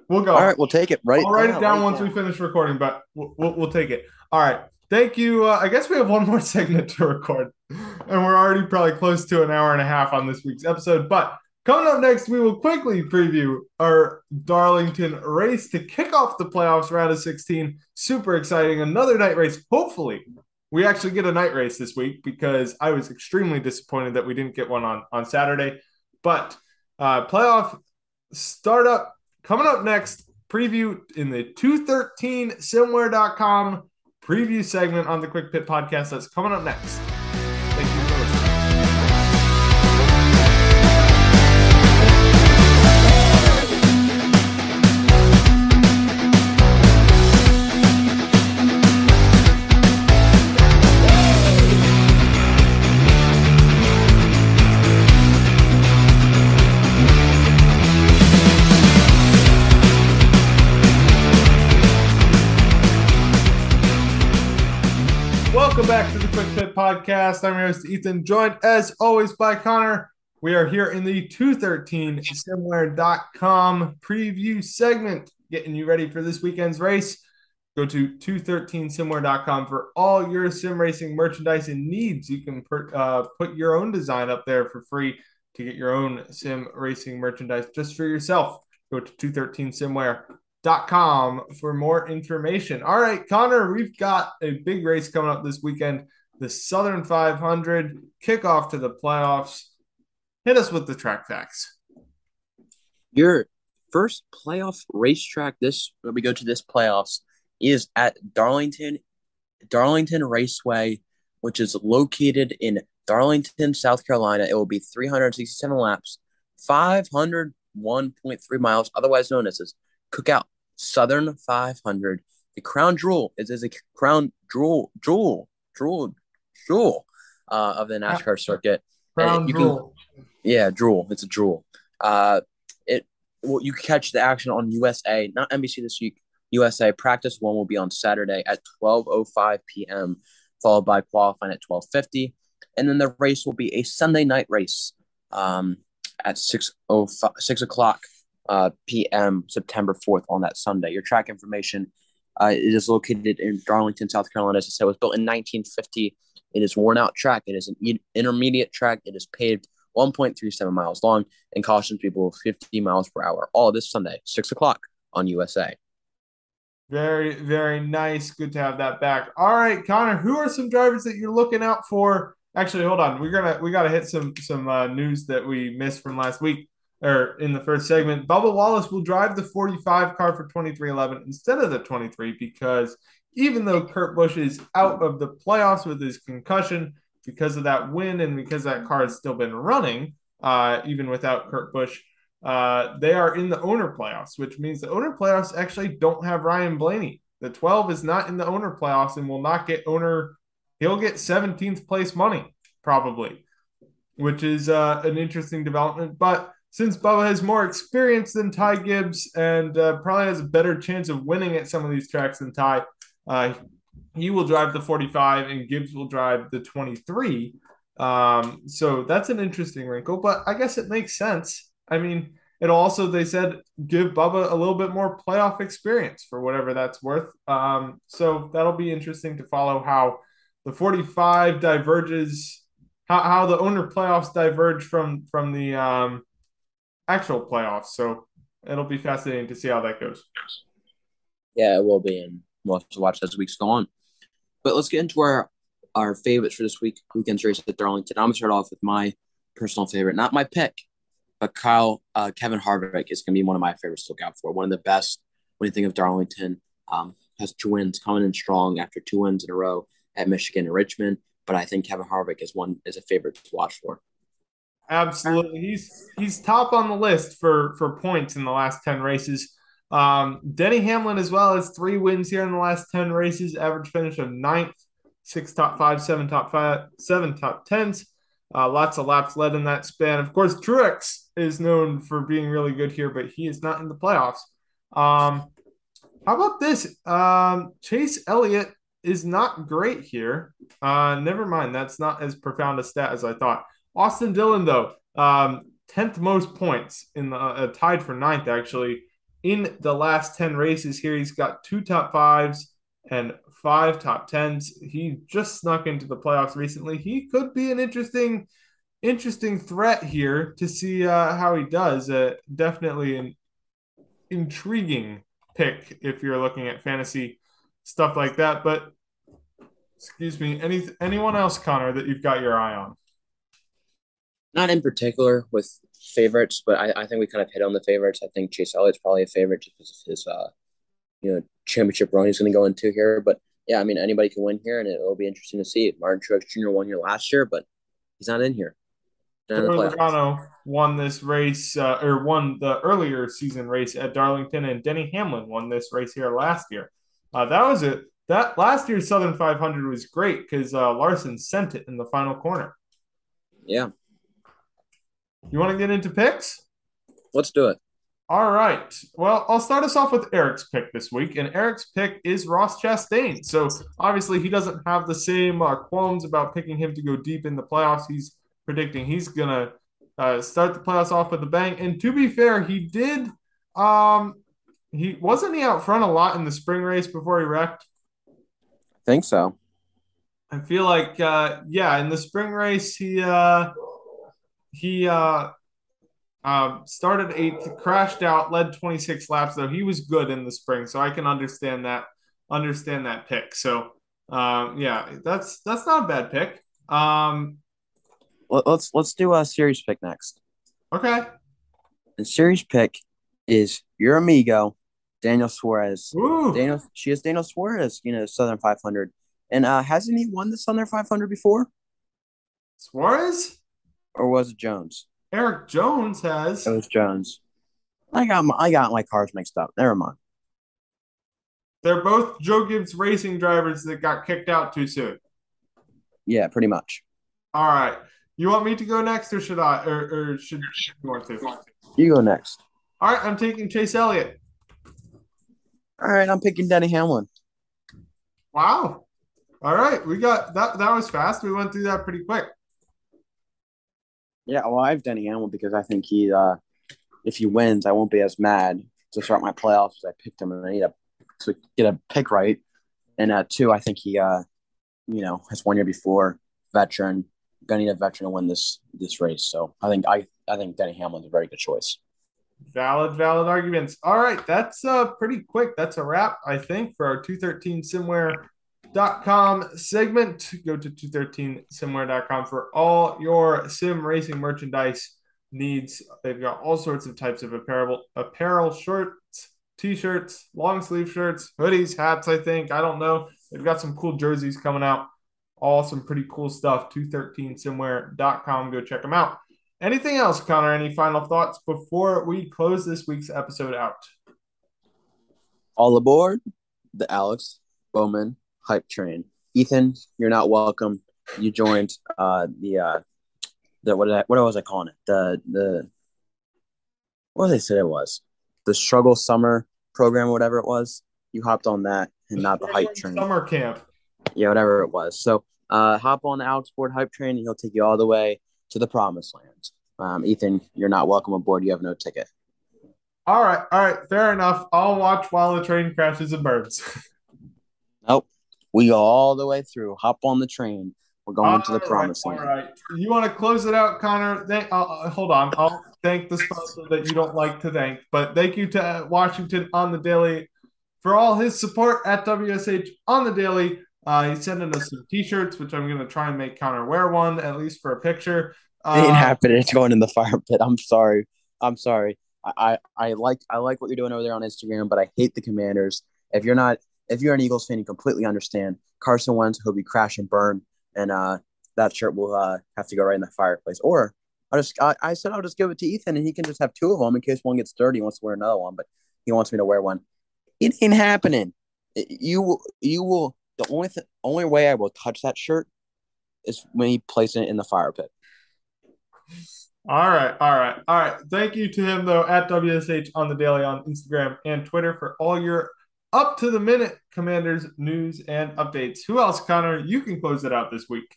We'll go. All right, we'll take it. Right. I'll write it down once now. we finish recording, but we'll, we'll, we'll take it. All right. Thank you. Uh, I guess we have one more <laughs> segment to record, and we're already probably close to an hour and a half on this week's episode. But Coming up next, we will quickly preview our Darlington race to kick off the playoffs round of 16. Super exciting. Another night race. Hopefully, we actually get a night race this week because I was extremely disappointed that we didn't get one on, on Saturday. But uh, playoff startup coming up next. Preview in the 213 simwear.com preview segment on the Quick Pit podcast. That's coming up next. Welcome back to the Quick Pit Podcast. I'm your host, Ethan, joined as always by Connor. We are here in the 213 simwear.com preview segment, getting you ready for this weekend's race. Go to 213simwear.com for all your sim racing merchandise and needs. You can per, uh, put your own design up there for free to get your own sim racing merchandise just for yourself. Go to 213simwear.com com for more information. All right, Connor, we've got a big race coming up this weekend. The Southern 500 kickoff to the playoffs. Hit us with the track facts. Your first playoff racetrack this when we go to this playoffs is at Darlington Darlington Raceway, which is located in Darlington, South Carolina. It will be 367 laps, 501.3 miles, otherwise known as this Cookout Southern 500. The crown jewel is, is a crown jewel, jewel, jewel, jewel uh, of the NASCAR circuit. Crown you jewel. Can, yeah, jewel. It's a jewel. Uh, it well, you can catch the action on USA, not NBC this week. USA practice one will be on Saturday at 12:05 p.m., followed by qualifying at 12:50, and then the race will be a Sunday night race um, at 6:05 6 o'clock uh, p.m. September 4th on that Sunday. Your track information uh, it is located in Darlington, South Carolina. As I said, it was built in 1950. It is worn out track. It is an e- intermediate track. It is paved 1.37 miles long and cautions people 50 miles per hour. All this Sunday, 6 o'clock on USA. Very, very nice. Good to have that back. All right, Connor, who are some drivers that you're looking out for? Actually, hold on. We're gonna we gotta hit some some uh, news that we missed from last week or in the first segment. Bubba Wallace will drive the 45 car for 23XI instead of the 23 because even though Kurt Busch is out of the playoffs with his concussion because of that win and because that car has still been running, uh, even without Kurt Busch, uh, they are in the owner playoffs, which means the owner playoffs actually don't have Ryan Blaney. The 12 is not in the owner playoffs and will not get owner. He'll get 17th place money probably, which is uh, an interesting development. But since Bubba has more experience than Ty Gibbs and uh, probably has a better chance of winning at some of these tracks than Ty, uh, he will drive the 45 and Gibbs will drive the 23. Um, so that's an interesting wrinkle, but I guess it makes sense. I mean, it also, they said, give Bubba a little bit more playoff experience for whatever that's worth. Um, so that'll be interesting to follow how the 45 diverges, how, how the owner playoffs diverge from, from the, um, actual playoffs. So it'll be fascinating to see how that goes. Yeah, it will be, and we'll have to watch as weeks go on. But let's get into our our favorites for this week weekend's race at Darlington. I'm gonna start off with my personal favorite, not my pick, but Kyle uh, Kevin Harvick is gonna be one of my favorites to look out for. One of the best when you think of Darlington. Um, has two wins coming in strong after two wins in a row at Michigan and Richmond. But I think Kevin Harvick is one is a favorite to watch for. Absolutely, he's he's top on the list for for points in the last ten races. Um, Denny Hamlin as well has three wins here in the last ten races. Average finish of ninth, six top five, seven top five, seven top tens. Uh, lots of laps led in that span. Of course, Truex is known for being really good here, but he is not in the playoffs. Um, how about this? Um, Chase Elliott is not great here. Uh, never mind, that's not as profound a stat as I thought. Austin Dillon, though, um, 10th most points in the uh, tied for ninth, actually, in the last 10 races here. He's got two top fives and five top tens. He just snuck into the playoffs recently. He could be an interesting, interesting threat here to see uh, how he does. Uh, definitely an intriguing pick if you're looking at fantasy stuff like that. But excuse me, any anyone else, Connor, that you've got your eye on? Not in particular with favorites, but I, I think we kind of hit on the favorites. I think Chase Elliott's probably a favorite just because of his uh, you know, championship run he's going to go into here. But yeah, I mean, anybody can win here, and it'll be interesting to see. Martin Truex Jr. won here last year, but he's not in here. Logano won this race, uh, or won the earlier season race at Darlington, and Denny Hamlin won this race here last year. Uh, that was it. That last year's Southern 500 was great because uh, Larson sent it in the final corner. Yeah. You want to get into picks? Let's do it. All right. Well, I'll start us off with Eric's pick this week, and Eric's pick is Ross Chastain. So obviously, he doesn't have the same uh, qualms about picking him to go deep in the playoffs. He's predicting he's gonna uh, start the playoffs off with a bang. And to be fair, he did. Um, he wasn't he out front a lot in the spring race before he wrecked. I think so. I feel like, uh, yeah, in the spring race, he uh, he uh, um, started eighth, crashed out, led 26 laps though. He was good in the spring, so I can understand that understand that pick. So um, yeah, that's that's not a bad pick. Um, let's let's do a series pick next. Okay. The series pick is your amigo, Daniel Suarez. Ooh. Daniel, she is Daniel Suarez, you know, Southern 500. And uh, hasn't he won the Southern 500 before? Suarez? Or was it Jones? Erik Jones has. It was Jones. I got my, I got my cars mixed up. Never mind. They're both Joe Gibbs racing drivers that got kicked out too soon. Yeah, pretty much. All right. You want me to go next, or should I? Or, or should you want to? You go next. All right, I'm taking Chase Elliott. All right, I'm picking Denny Hamlin. Wow. All right, we got that. That was fast. We went through that pretty quick. Yeah, well, I have Denny Hamlin because I think he, uh, if he wins, I won't be as mad to start my playoffs. I picked him, and I need a, to get a pick right. And uh, two, I think he, uh, you know, has one year before veteran. Gonna need a veteran to win this this race. So I think I I think Denny Hamlin's a very good choice. Valid, valid arguments. All right, that's uh pretty quick. That's a wrap, I think, for our 213 Simwear com segment. Go to 213simwear.com for all your sim racing merchandise needs. They've got all sorts of types of apparel, apparel, shirts, t-shirts, long sleeve shirts, hoodies, hats, I think. I don't know. They've got some cool jerseys coming out. All some pretty cool stuff. 213simwear.com. Go check them out. Anything else, Connor? Any final thoughts before we close this week's episode out? All aboard the Alex Bowman hype train. Ethan, you're not welcome. You joined uh the uh the what did I, what was I calling it? The the what did they say it was? The struggle summer program whatever it was. You hopped on that and not the hype train. Summer camp. Yeah, whatever it was. So uh hop on the Alex Bowman hype train and he'll take you all the way to the promised land. Um, Ethan, you're not welcome aboard. You have no ticket. All right, all right, fair enough. I'll watch while the train crashes and burns. <laughs> We go all the way through. Hop on the train. We're going all to the promised land. All right. You want to close it out, Connor? Thank, uh, uh, hold on. I'll thank the sponsor that you don't like to thank, but thank you to Washington on the daily for all his support at WSH on the daily. Uh, he's sending us some T-shirts, which I'm going to try and make Connor wear one at least for a picture. Uh, it ain't happening. It's going in the fire pit. I'm sorry. I'm sorry. I, I, I like I like what you're doing over there on Instagram, but I hate the Commanders. If you're not if you're an Eagles fan, you completely understand. Carson Wentz, he'll be crash and burn, and uh, that shirt will uh, have to go right in the fireplace. Or I just I, I, said I'll just give it to Ethan, and he can just have two of them in case one gets dirty. He wants to wear another one, but he wants me to wear one. It ain't happening. You you will. The only th- only way I will touch that shirt is when he places it in the fire pit. All right, all right, all right. Thank you to him though at WSH on the daily on Instagram and Twitter for all your up to the minute commanders news and updates. Who else, Connor? You can close it out this week.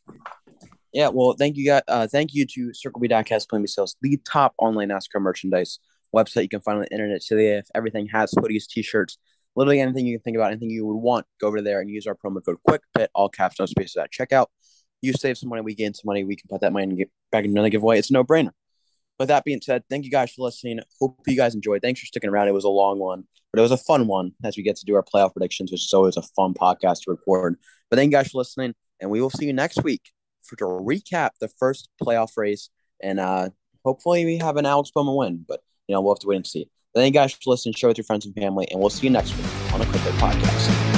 Yeah, well, thank you, guys. Uh, thank you to Circle B Diecast B Sales, the top online NASCAR merchandise website you can find on the internet today. If everything has hoodies, t-shirts, literally anything you can think about, anything you would want, go over there and use our promo code QuickPit, all caps, no spaces at checkout. You save some money, we gain some money. We can put that money back in another giveaway. It's a no With that being said, thank you guys for listening. Hope you guys enjoyed. Thanks for sticking around. It was a long one, but it was a fun one as we get to do our playoff predictions, which is always a fun podcast to record. But thank you guys for listening, and we will see you next week for to recap the first playoff race. And uh, hopefully we have an Alex Bowman win, but you know we'll have to wait and see. But thank you guys for listening. Share with your friends and family, and we'll see you next week on the Quick Podcast.